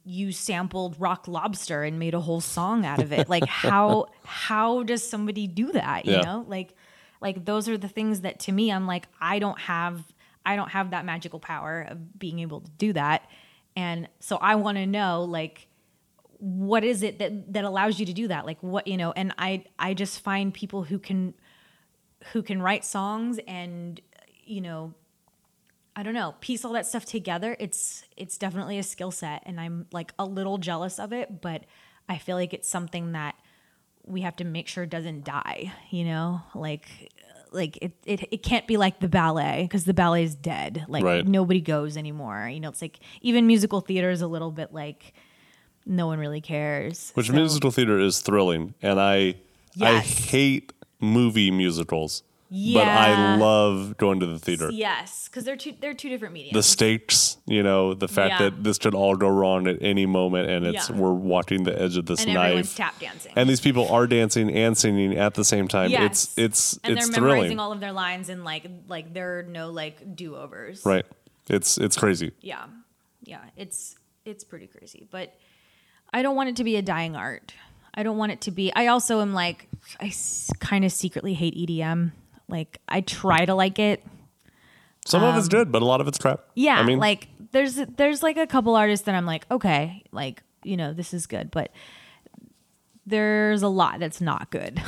you sampled rock lobster and made a whole song out of it. Like how how does somebody do that you Yeah. know? Like like those are the things that to me i'm like i don't have i don't have that magical power of being able to do that. And so i want to know like what is it that that allows you to do that? Like what you know and i i just find people who can who can write songs and you know I don't know, piece all that stuff together. It's it's definitely a skill set and I'm like a little jealous of it, but I feel like it's something that we have to make sure doesn't die, you know? Like like it it, it can't be like the ballet because the ballet is dead. Like Right. nobody goes anymore. You know, it's like even musical theater is a little bit like no one really cares. Which So- musical theater is thrilling, and I I hate movie musicals, but I love going to the theater. Yes, because they're two they're two different mediums. The stakes, you know, the fact Yeah. that this could all go wrong at any moment, and it's Yeah. we're watching the edge of this and knife, tap dancing. and these people are dancing and singing at the same time. Yes. It's it's and it's they're memorizing thrilling, all of their lines and like like there are no like do overs. right? It's it's crazy. Yeah, yeah. It's it's pretty crazy, but I don't want it to be a dying art. I don't want it to be. I also am like I kind of secretly hate EDM. Like I try to like it. Some of it's good, but a lot of it's crap. Um, Yeah, I mean, like there's there's like a couple artists that I'm like, okay, like you know this is good, but there's a lot that's not good,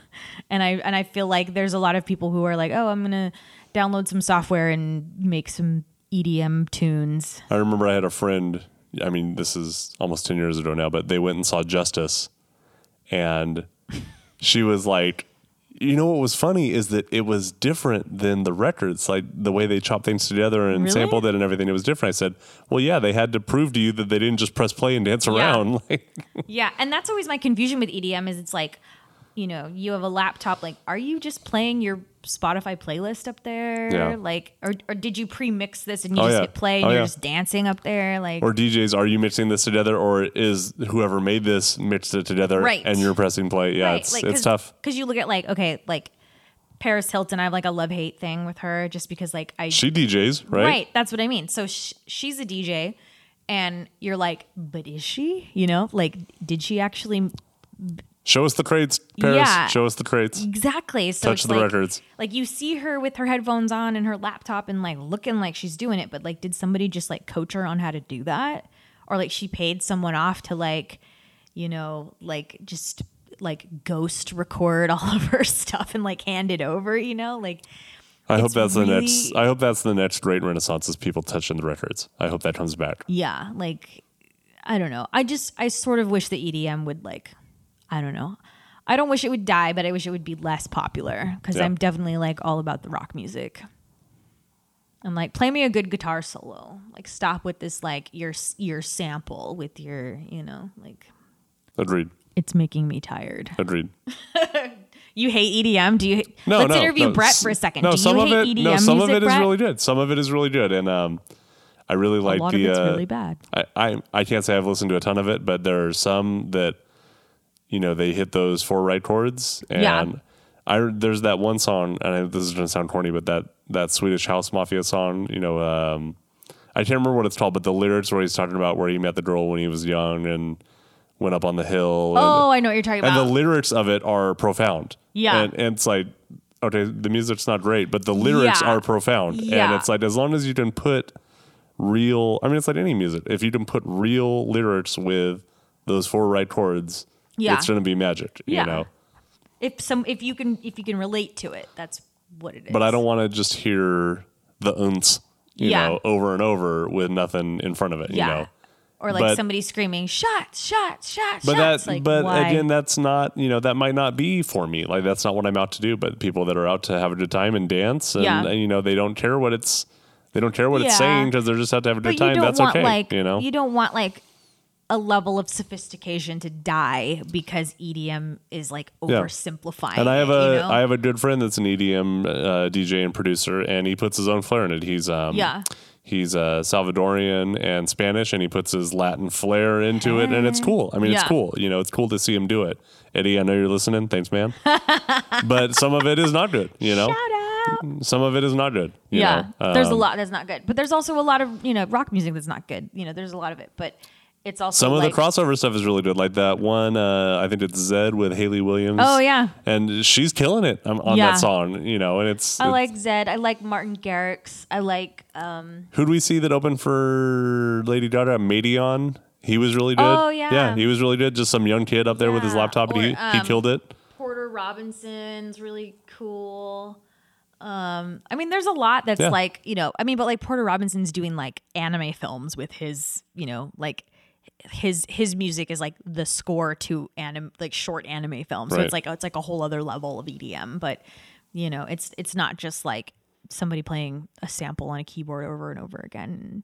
and I and I feel like there's a lot of people who are like, oh, I'm gonna download some software and make some EDM tunes. I remember I had a friend. I mean, this is almost ten years ago now, but they went and saw Justice, and she was like, "You know what was funny is that it was different than the records, like the way they chopped things together and Really? sampled it and everything. It was different." I said, "Well, yeah, they had to prove to you that they didn't just press play and dance Yeah. around." Like, Yeah, and that's always my confusion with EDM is it's like, you know, you have a laptop. Like, are you just playing your Spotify playlist up there? Yeah. Like, or, or did you pre-mix this and you Oh, just yeah. hit play and Oh, you're yeah. just dancing up there? Like, or DJs, are you mixing this together, or is whoever made this mixed it together Right. and you're pressing play? Yeah, it's it's tough. Because you look at like, okay, like Paris Hilton, I have like a love hate thing with her just because like I She DJs, right? right that's what I mean. So sh- she's a DJ, and you're like, but is she? You know, like, did she actually Show us the crates, Paris. Yeah. Show us the crates. Exactly. So Touch the like, records. Like you see her with her headphones on and her laptop and like looking like she's doing it, but like did somebody just like coach her on how to do that? Or like she paid someone off to like, you know, like just like ghost record all of her stuff and like hand it over, you know? Like I hope that's the next. I hope that's the next great renaissance is people touching the records. I hope that comes back. yeah, like I don't know. I just I sort of wish the EDM would like I don't know. I don't wish it would die, but I wish it would be less popular because Yeah. I'm definitely like all about the rock music. I'm like, play me a good guitar solo. Like, stop with this like your your sample with your, you know, like Agreed. it's making me tired. Agreed. You hate EDM? Do you? No, no. Let's no, interview no. Brett for a second. No, Do some of it. EDM no, some music, of it is Brett? really good. Some of it is really good, and um, I really like the. of it's uh, really bad. I, I I can't say I've listened to a ton of it, but there are some that, you know, they hit those four right chords, and Yeah. I there's that one song, and I, this is gonna sound corny, but that that Swedish House Mafia song, you know, um, I can't remember what it's called, but the lyrics where he's talking about where he met the girl when he was young and went up on the hill. Oh, and, I know what you're talking about. and the lyrics of it are profound. Yeah. and, and it's like okay, the music's not great, but the lyrics Yeah. are profound, yeah. and it's like as long as you can put real, I mean, it's like any music. If you can put real lyrics with those four right chords, Yeah. it's gonna be magic. Yeah. You know. if some if you can if you can relate to it, that's what it is. But I don't want to just hear the uns, you Yeah. know, over and over with nothing in front of it. Yeah. You know. Or like But- somebody screaming shots, shots, shots, But shots. that, like, but why? again, that's not, you know, that might not be for me. Like that's not what I'm out to do. But people that are out to have a good time and dance, and, Yeah. and, you know, they don't care what it's, they don't care what it's saying because they're just out to have a good time. That's want okay. like you know. you don't want like a level of sophistication to die because EDM is like Yeah. oversimplifying. and I have it, a, you I have a good friend that's an EDM uh, DJ and producer, and he puts his own flair in it. He's um, Yeah. He's uh, Salvadorian and Spanish, and he puts his Latin flair into it, and it's cool. I mean, it's cool. You know, it's cool to see him do it. Eddie, I know you're listening. Thanks, man. but some of it is not good. You know, Shout out. some of it is not good. you yeah, know. there's a Um, lot that's not good, but there's also a lot of you know rock music that's not good. You know, there's a lot of it, but it's also Some of the crossover stuff is really good, like that one. Uh, I think it's Zedd with Hayley Williams. Oh, yeah. and she's killing it um, on Yeah. that song. You know, and it's, I it's- like Zedd. I like Martin Garrix. I like um who do we see that opened for Lady Gaga? Madeon. He was really good. Oh, yeah. yeah, he was really good. Just some young kid up there with his laptop, and or, he he um, killed it. Porter Robinson's really cool. Um, I mean, there's a lot that's Yeah. like, you know, I mean, but like Porter Robinson's doing like anime films with his, you know, like his his music is like the score to anim like short anime films. So Right. it's like it's like a whole other level of EDM. But you know, it's it's not just like somebody playing a sample on a keyboard over and over again.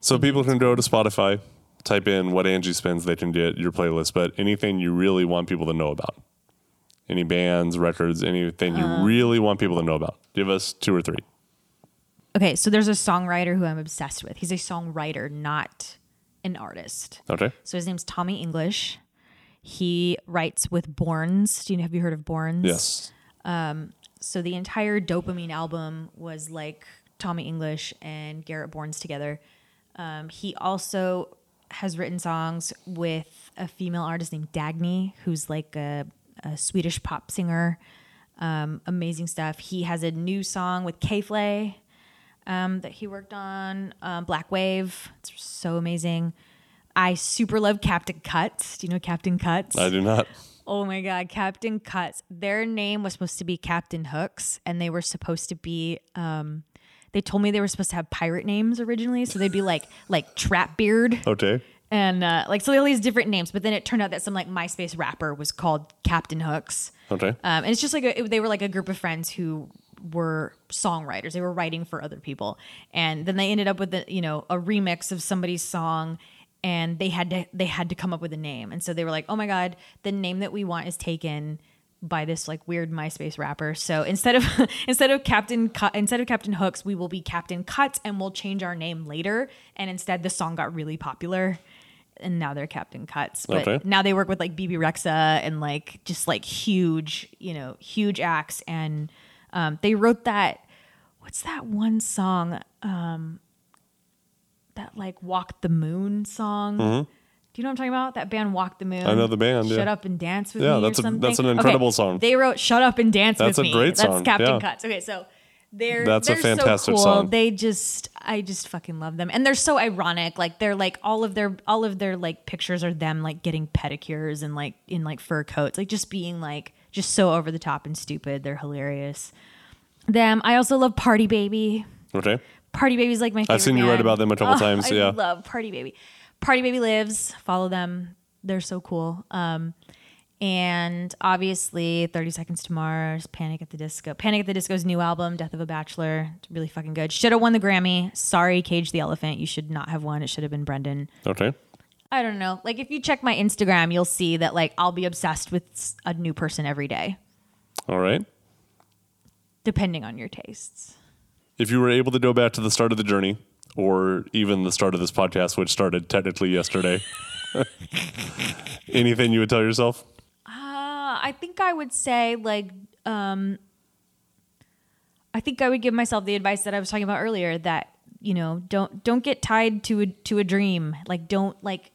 So people can go to Spotify, type in what Angie spins, they can get your playlist. But anything you really want people to know about, any bands, records, anything you Uh. really want people to know about, give us two or three. Okay, so there's a songwriter who I'm obsessed with. He's a songwriter, not an artist. Okay. So his name's Tommy English. He writes with Borns. Do you have you heard of Borns? Yes. So the entire Dopamine album was like Tommy English and Garrett Borns together. Um, he also has written songs with a female artist named Dagny, who's like a, a Swedish pop singer. Um, amazing stuff. He has a new song with K.Flay um, that he worked on, um, Black Wave. It's so amazing. I super love Captain Cuts. Do you know Captain Cuts? I do not. Oh my God, Captain Cuts. Their name was supposed to be Captain Hooks, and they were supposed to be. Um, they told me they were supposed to have pirate names originally, so they'd be like like Trap Beard Okay. and uh, like so they all these different names. But then it turned out that some like MySpace rapper was called Captain Hooks. Okay. Um, and it's just like a, it- they were like a group of friends who were songwriters. They were writing for other people, and then they ended up with a, you know a remix of somebody's song, and they had to they had to come up with a name. And so they were like, oh my god, the name that we want is taken by this like weird MySpace rapper. So instead of instead of Captain Cut instead of Captain Hooks, we will be Captain Cuts, and we'll change our name later. And instead, the song got really popular. And now they're Captain Cuts, but Okay. now they work with like Bebe Rexha and like just like huge, you know, huge acts. And um, they wrote that. What's that one song? Um, that like Walk the Moon song. Do you know what I'm talking about? That band Walk the Moon. Mm-hmm. I know the band, Shut yeah. up and dance with Yeah, me. that's or a- that's an Okay, incredible song. They wrote "Shut Up and Dance That's with a Me." great That's song, Captain yeah. Cuts. Okay, so they're That's a they're fantastic so cool. song. They just I just fucking love them, and they're so ironic. Like they're like all of their all of their like pictures are them like getting pedicures and like in like fur coats, like just being like just so over the top and stupid. They're hilarious. Them. I also love Party Baby. Okay. Party Baby's like my favorite. I've seen you write band. about them a couple Oh, times, I yeah. love Party Baby. Party Baby lives. Follow them. They're so cool. Um, and obviously, 30 Seconds to Mars, Panic at the Disco. Panic at the Disco's new album, Death of a Bachelor. It's really fucking good. Should have won the Grammy. Sorry, Cage the Elephant. You should not have won. It should have been Brendon. Okay. I don't know. Like, if you check my Instagram, you'll see that, like, I'll be obsessed with a new person every day, All right. depending on your tastes. If you were able to go back to the start of the journey, or even the start of this podcast, which started technically yesterday, anything you would tell yourself? Uh, I think I would say like um, I think I would give myself the advice that I was talking about earlier that you know don't don't get tied to a to a dream like don't like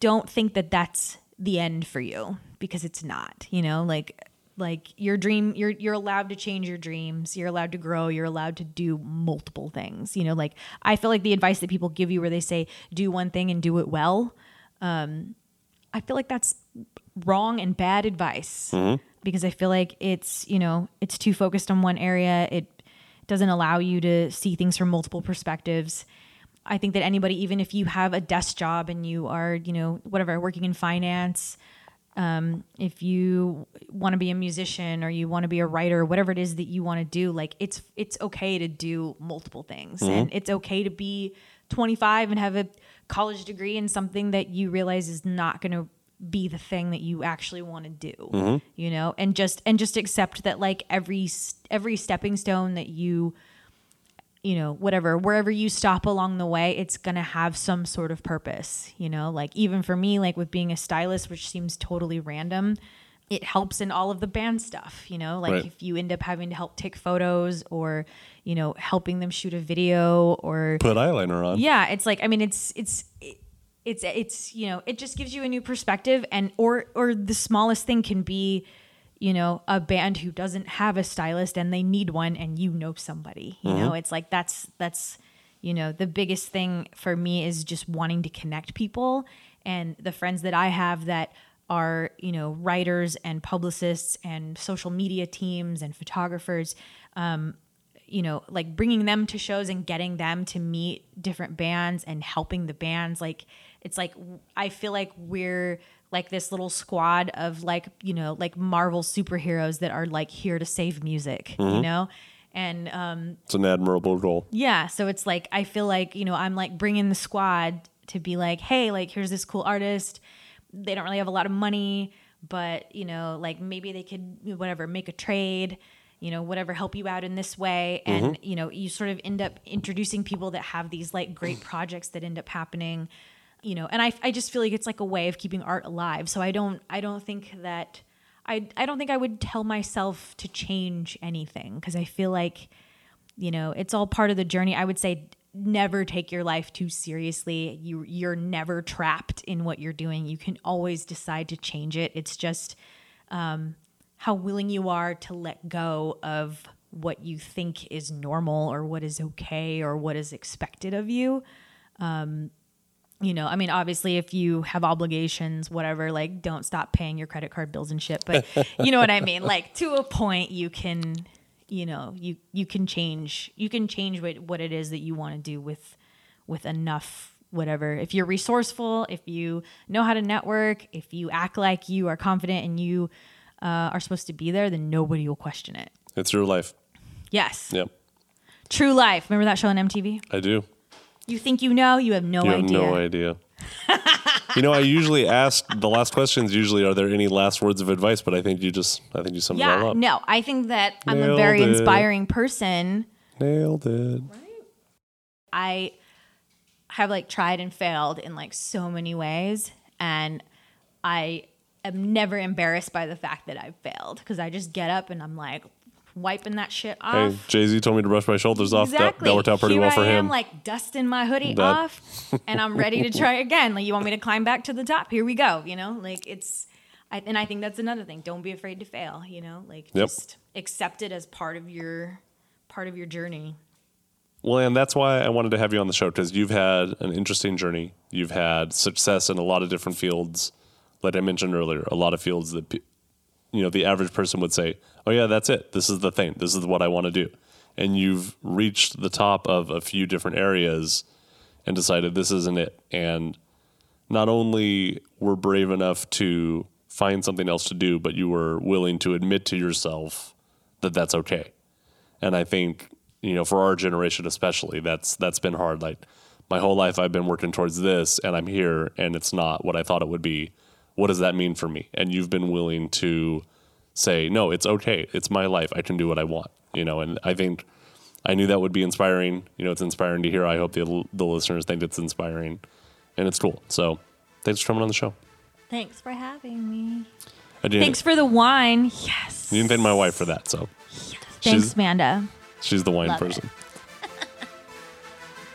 don't think that that's the end for you because it's not you know like like your dream you're you're allowed to change your dreams. You're allowed to grow. You're allowed to do multiple things you know like i feel like the advice that people give you where they say do one thing and do it well um i feel like that's wrong and bad advice because i feel like it's you know it's too focused on one area. It doesn't allow you to see things from multiple perspectives I think that anybody, even if you have a desk job and you are, you know, whatever, working in finance, um, if you want to be a musician or you want to be a writer, whatever it is that you want to do, like it's it's okay to do multiple things, and it's okay to be 25 and have a college degree in something that you realize is not going to be the thing that you actually want to do, you know, and just and just accept that like every every stepping stone that you you know, whatever, wherever you stop along the way, it's going to have some sort of purpose, you know, like even for me, like with being a stylist, which seems totally random, it helps in all of the band stuff, you know, like Right. if you end up having to help take photos or, you know, helping them shoot a video or, Put eyeliner on. yeah, it's like, I mean, it's, it's, it's, it's, you know, it just gives you a new perspective and, or, or the smallest thing can be, you know, a band who doesn't have a stylist and they need one and you know somebody, you know, it's like that's, that's, you know, the biggest thing for me is just wanting to connect people and the friends that I have that are, you know, writers and publicists and social media teams and photographers, um you know, like bringing them to shows and getting them to meet different bands and helping the bands. Like, it's like, I feel like we're like this little squad of like, you know, like Marvel superheroes that are like here to save music, you know? And, um, It's an admirable goal. yeah, so it's like I feel like you know I'm like bringing the squad to be like, hey, like here's this cool artist. They don't really have a lot of money, but you know, like maybe they could whatever make a trade, you know, whatever help you out in this way, and you know, you sort of end up introducing people that have these like great projects that end up happening, you know, and I I just feel like it's like a way of keeping art alive. So I don't I don't think that. I, I don't think I would tell myself to change anything because I feel like you know it's all part of the journey i would say never take your life too seriously you you're never trapped in what you're doing you can always decide to change it it's just um, how willing you are to let go of what you think is normal or what is okay or what is expected of you um, you know i mean obviously if you have obligations whatever like don't stop paying your credit card bills and shit. But you know what i mean? Like to a point you can you know you you can change you can change what what it is that you want to do with with enough whatever. If you're resourceful if you know how to network if you act like you are confident and you uh, are supposed to be there then nobody will question it. It's your life. yes. Yep. true life. Remember that show on mtv I do. You think you know you have no You have idea no idea. you know, I usually ask the last questions. Usually, are there any last words of advice? But I think you just, I think you summed it all yeah up. no i think that i'm a very it. inspiring person Nailed it. I have like tried and failed in like so many ways and I am never embarrassed by the fact that I've failed because I just get up and I'm like wiping that shit off. Hey, Jay Z told me to brush my shoulders off. That, Exactly. that worked out pretty Here well for him. I am, like dusting my hoodie That- off, and I'm ready to try again. Like you want me to climb back to the top? Here we go. You know, like it's, I, and I think that's another thing. Don't be afraid to fail. You know, like Yep. just accept it as part of your part of your journey. Well, and that's why I wanted to have you on the show because you've had an interesting journey. You've had success in a lot of different fields, like I mentioned earlier, a lot of fields that you know the average person would say, "Oh yeah, that's it. This is the thing. This is what I want to do." And you've reached the top of a few different areas and decided this isn't it. And not only were brave enough to find something else to do, but you were willing to admit to yourself that that's okay. And I think, you know, for our generation especially, that's that's been hard. Like my whole life I've been working towards this and I'm here and it's not what I thought it would be. What does that mean for me? And you've been willing to say, "No, it's okay. It's my life. I can do what I want." You know, and I think I knew that would be inspiring. You know, it's inspiring to hear. I hope the the listeners think it's inspiring. And it's cool. So, thanks for coming on the show. Thanks for having me. I didn't, Thanks for the wine. Yes. you didn't thank my wife for that, so Thanks, she's- Amanda. She's the wine Love person.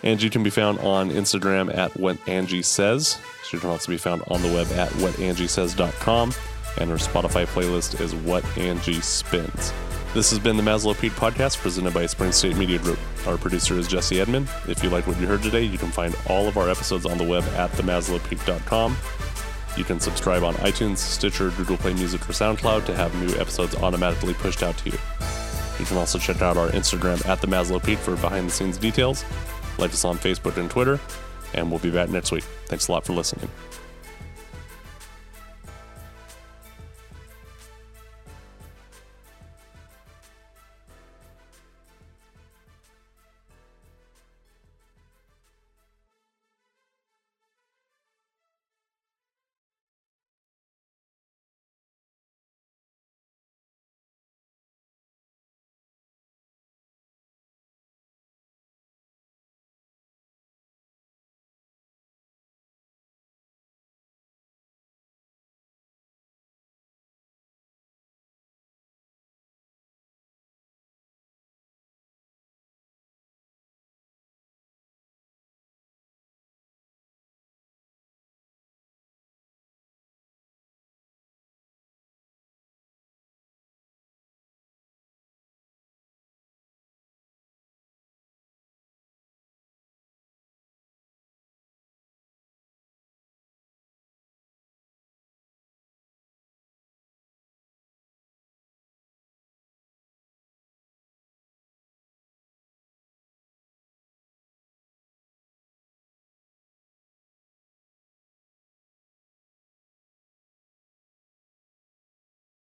Angie can be found on Instagram at what Angie says. She can also be found on the web at whatangie.says.com. And her Spotify playlist is What Angie Spins. This has been the Maslow Peak podcast presented by Spring State Media Group. Our producer is Jesse Edmond. If you like what you heard today, you can find all of our episodes on the web at themaslowpeak.com. You can subscribe on iTunes, Stitcher, Google Play Music, or SoundCloud to have new episodes automatically pushed out to you. You can also check out our Instagram at the Maslow Peak for behind the scenes details. Like us on Facebook and Twitter, and we'll be back next week. Thanks a lot for listening.